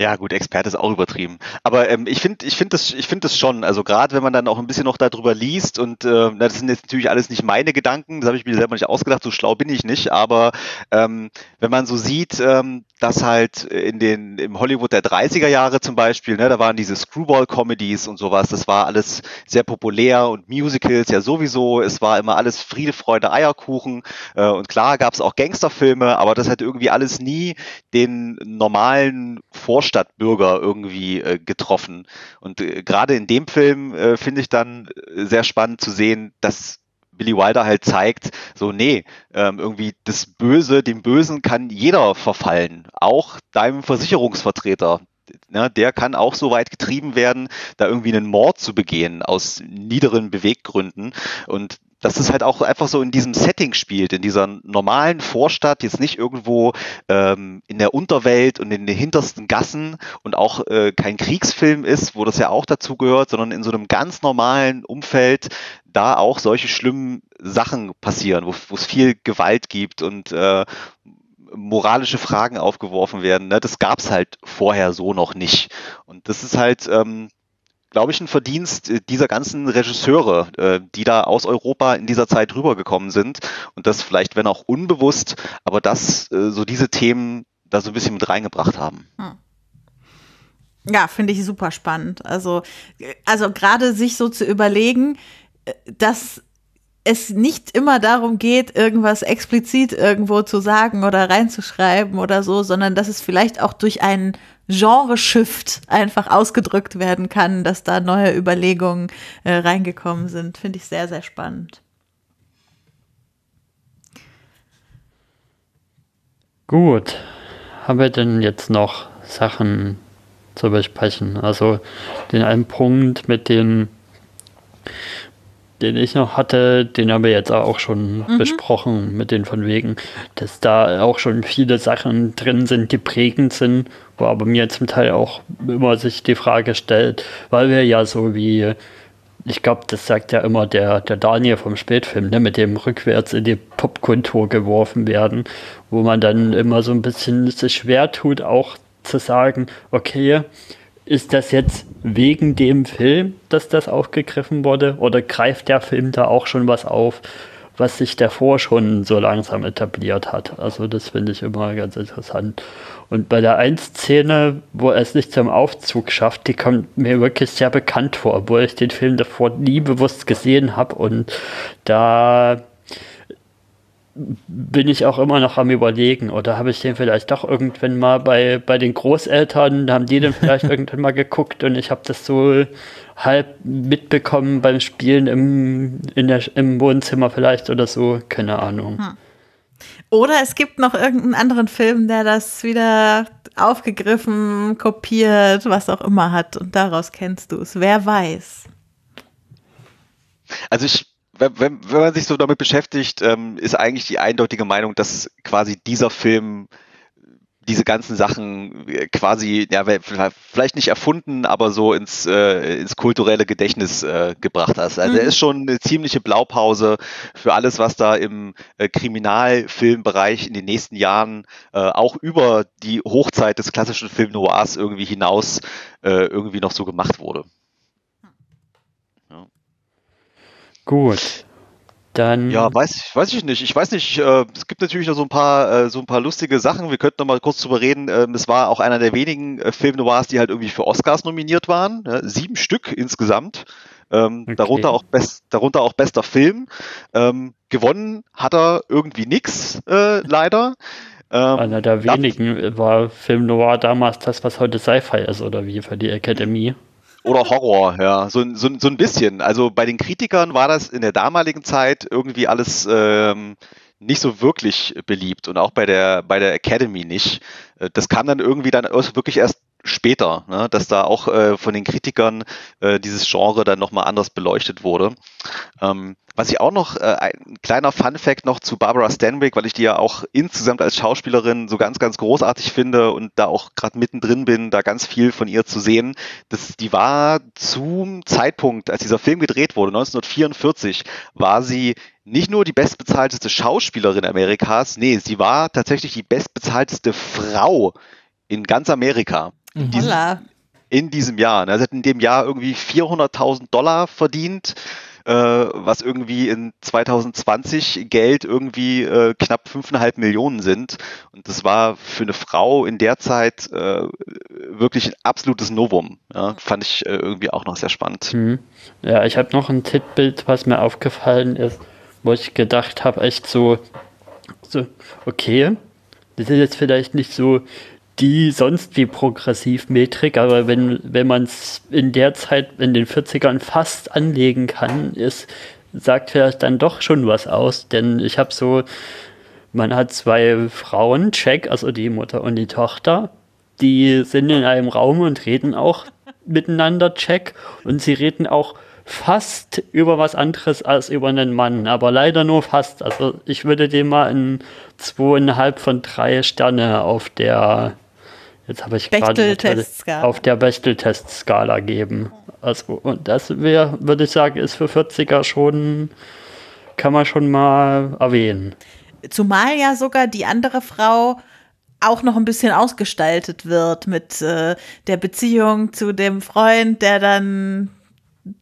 Ja, gut, Experte ist auch übertrieben. Aber ähm, ich finde, ich finde das, ich finde das schon. Also gerade wenn man dann auch ein bisschen noch darüber liest und äh, das sind jetzt natürlich alles nicht meine Gedanken, das habe ich mir selber nicht ausgedacht, so schlau bin ich nicht. Aber ähm, wenn man so sieht, ähm, dass halt in den im Hollywood der 30er Jahre zum Beispiel, ne, da waren diese Screwball-Comedies und sowas, das war alles sehr populär und Musicals ja sowieso. Es war immer alles Friede, Freude, Eierkuchen. Äh, und klar gab es auch Gangsterfilme, aber das hat irgendwie alles nie den normalen Vorstellungen Vorstadtbürger irgendwie äh, getroffen. Und äh, gerade in dem Film äh, finde ich dann äh, sehr spannend zu sehen, dass Billy Wilder halt zeigt, so nee, ähm, irgendwie das Böse, dem Bösen kann jeder verfallen, auch deinem Versicherungsvertreter. Ne, der kann auch so weit getrieben werden, da irgendwie einen Mord zu begehen aus niederen Beweggründen. Und dass es halt auch einfach so in diesem Setting spielt, in dieser normalen Vorstadt, jetzt nicht irgendwo ähm, in der Unterwelt und in den hintersten Gassen und auch äh, kein Kriegsfilm ist, wo das ja auch dazu gehört, sondern in so einem ganz normalen Umfeld da auch solche schlimmen Sachen passieren, wo es viel Gewalt gibt und äh, moralische Fragen aufgeworfen werden. Ne? Das gab es halt vorher so noch nicht. Und das ist halt ähm, glaube ich, ein Verdienst äh, dieser ganzen Regisseure, äh, die da aus Europa in dieser Zeit rübergekommen sind und das vielleicht, wenn auch unbewusst, aber das äh, so diese Themen da so ein bisschen mit reingebracht haben. Hm. Ja, finde ich super spannend. Also, also gerade sich so zu überlegen, dass es nicht immer darum geht, irgendwas explizit irgendwo zu sagen oder reinzuschreiben oder so, sondern dass es vielleicht auch durch einen Genre-Shift einfach ausgedrückt werden kann, dass da neue Überlegungen äh, reingekommen sind. Finde ich sehr, sehr spannend. Gut. Haben wir denn jetzt noch Sachen zu besprechen? Also den einen Punkt mit den den ich noch hatte, den haben wir jetzt auch schon mhm. besprochen, mit den von wegen, dass da auch schon viele Sachen drin sind, die prägend sind, wo aber mir zum Teil auch immer sich die Frage stellt, weil wir ja so wie, ich glaube, das sagt ja immer der, der Daniel vom Spätfilm, ne, mit dem rückwärts in die Popkultur geworfen werden, wo man dann immer so ein bisschen sich schwer tut, auch zu sagen, okay, ist das jetzt wegen dem Film, dass das aufgegriffen wurde? Oder greift der Film da auch schon was auf, was sich davor schon so langsam etabliert hat. Also das finde ich immer ganz interessant. Und bei der einen Szene, wo er es nicht zum Aufzug schafft, die kommt mir wirklich sehr bekannt vor, obwohl ich den Film davor nie bewusst gesehen habe. Und da bin ich auch immer noch am überlegen oder habe ich den vielleicht doch irgendwann mal bei, bei den Großeltern, haben die den vielleicht irgendwann mal geguckt und ich habe das so halb mitbekommen beim Spielen im, in der, im Wohnzimmer vielleicht oder so, keine Ahnung. Hm. Oder es gibt noch irgendeinen anderen Film, der das wieder aufgegriffen, kopiert, was auch immer hat und daraus kennst du es. Wer weiß. Also ich wenn, wenn, wenn man sich so damit beschäftigt, ähm, ist eigentlich die eindeutige Meinung, dass quasi dieser Film diese ganzen Sachen äh, quasi, ja, vielleicht nicht erfunden, aber so ins, äh, ins kulturelle Gedächtnis äh, gebracht hast. Also mhm. er ist schon eine ziemliche Blaupause für alles, was da im äh, Kriminalfilmbereich in den nächsten Jahren äh, auch über die Hochzeit des klassischen Film Noirs irgendwie hinaus äh, irgendwie noch so gemacht wurde. Gut. Dann ja, weiß, weiß ich nicht. Ich weiß nicht, äh, es gibt natürlich noch so ein paar, äh, so ein paar lustige Sachen. Wir könnten noch mal kurz drüber reden. Ähm, es war auch einer der wenigen äh, Film Noirs, die halt irgendwie für Oscars nominiert waren. Ja, sieben Stück insgesamt. Ähm, okay. darunter, auch best, darunter auch bester Film. Ähm, gewonnen hat er irgendwie nix, äh, leider. Ähm, einer der wenigen war Film Noir damals das, was heute Sci-Fi ist, oder wie für die Academy. Oder Horror, ja, so, so, so ein bisschen. Also bei den Kritikern war das in der damaligen Zeit irgendwie alles ähm, nicht so wirklich beliebt und auch bei der bei der Academy nicht. Äh, das kam dann irgendwie dann wirklich erst später, ne, dass da auch äh, von den Kritikern äh, dieses Genre dann nochmal anders beleuchtet wurde. Ähm, was ich auch noch, äh, ein kleiner Fun Fact noch zu Barbara Stanwyck, weil ich die ja auch insgesamt als Schauspielerin so ganz, ganz großartig finde und da auch gerade mittendrin bin, da ganz viel von ihr zu sehen. Das, die war zum Zeitpunkt, als dieser Film gedreht wurde, 1944, war sie nicht nur die bestbezahlteste Schauspielerin Amerikas, nee, sie war tatsächlich die bestbezahlteste Frau in ganz Amerika. In diesem, in diesem Jahr. Also hat in dem Jahr irgendwie 400.000 Dollar verdient, äh, was irgendwie in 2020 Geld irgendwie äh, knapp 5,5 Millionen sind. Und das war für eine Frau in der Zeit äh, wirklich ein absolutes Novum. Ja, fand ich äh, irgendwie auch noch sehr spannend. Mhm. Ja, ich habe noch ein Titelbild, was mir aufgefallen ist, wo ich gedacht habe, echt so, so, okay, das ist jetzt vielleicht nicht so die sonst wie Progressivmetrik, aber wenn, wenn man es in der Zeit, in den 40ern fast anlegen kann, ist, sagt vielleicht dann doch schon was aus, denn ich habe so, man hat zwei Frauen, Check, also die Mutter und die Tochter, die sind in einem Raum und reden auch miteinander, Check, und sie reden auch fast über was anderes als über einen Mann, aber leider nur fast. Also ich würde dem mal ein zweieinhalb von drei Sterne auf der Jetzt habe ich gerade auf der Bechtel-Test-Skala geben. Also, und das wäre, würde ich sagen, ist für 40er schon, kann man schon mal erwähnen. Zumal ja sogar die andere Frau auch noch ein bisschen ausgestaltet wird mit äh, der Beziehung zu dem Freund, der dann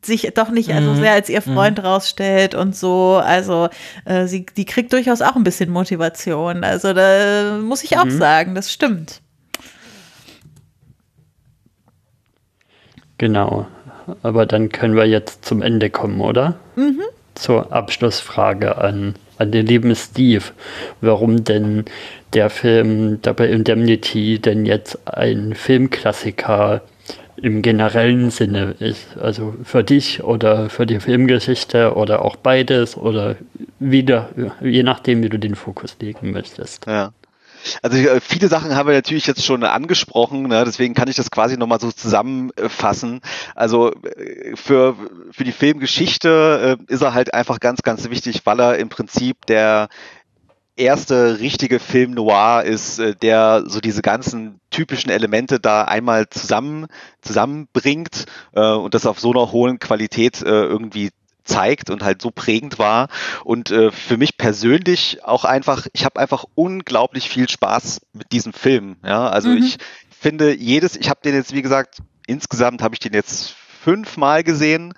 sich doch nicht also mhm. sehr als ihr Freund mhm. rausstellt und so. Also äh, sie, die kriegt durchaus auch ein bisschen Motivation. Also da muss ich auch mhm. sagen, das stimmt. Genau. Aber dann können wir jetzt zum Ende kommen, oder? Mhm. Zur Abschlussfrage an, an den lieben Steve. Warum denn der Film Double Indemnity denn jetzt ein Filmklassiker im generellen Sinne ist? Also für dich oder für die Filmgeschichte oder auch beides oder wieder, je nachdem, wie du den Fokus legen möchtest. Ja. Also äh, viele Sachen haben wir natürlich jetzt schon angesprochen, ne? deswegen kann ich das quasi nochmal so zusammenfassen. Also äh, für, für die Filmgeschichte äh, ist er halt einfach ganz, ganz wichtig, weil er im Prinzip der erste richtige Film noir ist, der so diese ganzen typischen Elemente da einmal zusammen zusammenbringt äh, und das auf so einer hohen Qualität äh, irgendwie zeigt und halt so prägend war. Und äh, für mich persönlich auch einfach, ich habe einfach unglaublich viel Spaß mit diesem Film. Ja, also mhm. ich finde jedes, ich habe den jetzt, wie gesagt, insgesamt habe ich den jetzt fünfmal gesehen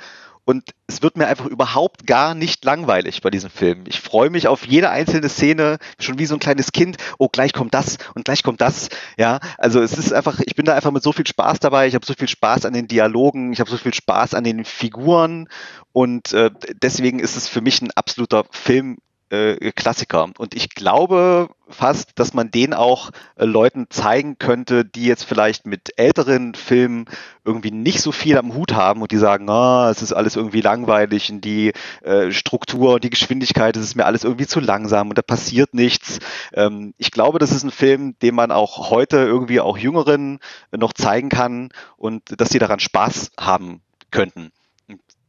und es wird mir einfach überhaupt gar nicht langweilig bei diesem Film. Ich freue mich auf jede einzelne Szene, schon wie so ein kleines Kind. Oh, gleich kommt das und gleich kommt das. Ja, also es ist einfach, ich bin da einfach mit so viel Spaß dabei. Ich habe so viel Spaß an den Dialogen, ich habe so viel Spaß an den Figuren und äh, deswegen ist es für mich ein absoluter Film äh, Klassiker. Und ich glaube fast, dass man den auch äh, Leuten zeigen könnte, die jetzt vielleicht mit älteren Filmen irgendwie nicht so viel am Hut haben und die sagen, ah, es ist alles irgendwie langweilig und die äh, Struktur und die Geschwindigkeit, es ist mir alles irgendwie zu langsam und da passiert nichts. Ähm, ich glaube, das ist ein Film, den man auch heute irgendwie auch Jüngeren noch zeigen kann und dass sie daran Spaß haben könnten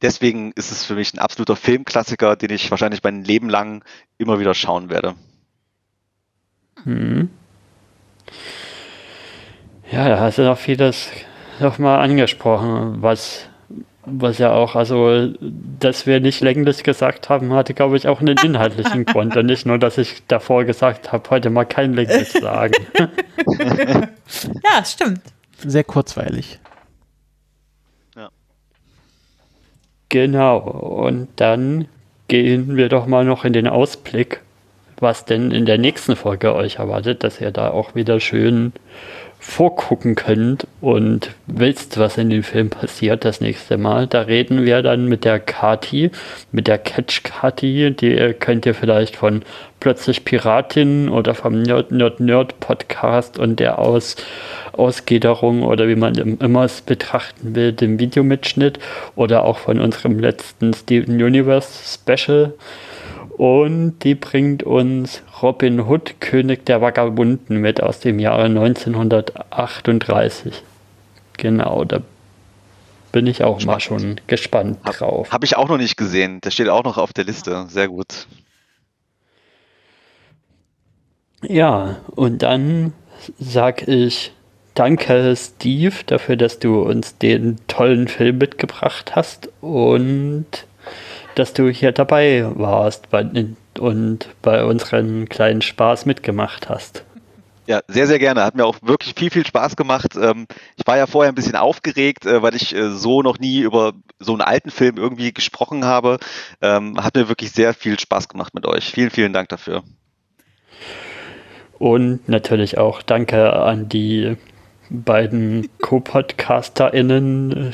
deswegen ist es für mich ein absoluter Filmklassiker, den ich wahrscheinlich mein Leben lang immer wieder schauen werde. Hm. Ja, da hast du noch vieles nochmal angesprochen, was, was ja auch, also, dass wir nicht länglich gesagt haben, hatte, glaube ich, auch einen inhaltlichen Grund und nicht nur, dass ich davor gesagt habe, heute mal kein länglich sagen. ja, stimmt. Sehr kurzweilig. Genau, und dann gehen wir doch mal noch in den Ausblick, was denn in der nächsten Folge euch erwartet, dass ihr da auch wieder schön vorgucken könnt und wisst, was in dem Film passiert das nächste Mal. Da reden wir dann mit der Kati, mit der Catch Kati, die könnt ihr vielleicht von Plötzlich Piratin oder vom Nerd Nerd Nerd Podcast und der Aus Ausgliederung oder wie man immer es betrachten will, dem Videomitschnitt oder auch von unserem letzten Steven Universe Special und die bringt uns Robin Hood, König der Vagabunden mit aus dem Jahre 1938. Genau, da bin ich auch mal schon gespannt drauf. Habe ich auch noch nicht gesehen. Der steht auch noch auf der Liste. Sehr gut. Ja, und dann sag ich danke, Steve, dafür, dass du uns den tollen Film mitgebracht hast und dass du hier dabei warst bei, und bei unseren kleinen Spaß mitgemacht hast. Ja, sehr, sehr gerne. Hat mir auch wirklich viel, viel Spaß gemacht. Ähm, ich war ja vorher ein bisschen aufgeregt, äh, weil ich äh, so noch nie über so einen alten Film irgendwie gesprochen habe. Ähm, hat mir wirklich sehr viel Spaß gemacht mit euch. Vielen, vielen Dank dafür. Und natürlich auch danke an die beiden Co-PodcasterInnen.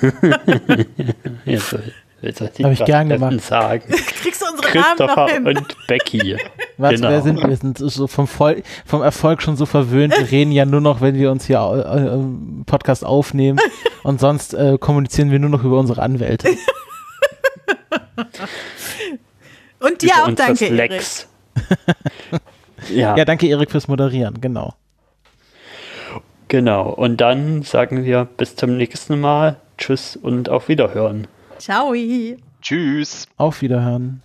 Jetzt habe ich gern gemacht. Sagen. Kriegst du unsere Christopher Namen noch hin? und Becky. Was, genau. wer sind wir? Wir sind so vom, Voll, vom Erfolg schon so verwöhnt. Wir reden ja nur noch, wenn wir uns hier äh, Podcast aufnehmen. Und sonst äh, kommunizieren wir nur noch über unsere Anwälte. Und dir auch danke, Erik. ja. ja, danke, Erik, fürs Moderieren. Genau. Genau. Und dann sagen wir bis zum nächsten Mal. Tschüss und auf Wiederhören. Ciao. Tschüss. Auf Wiederhören.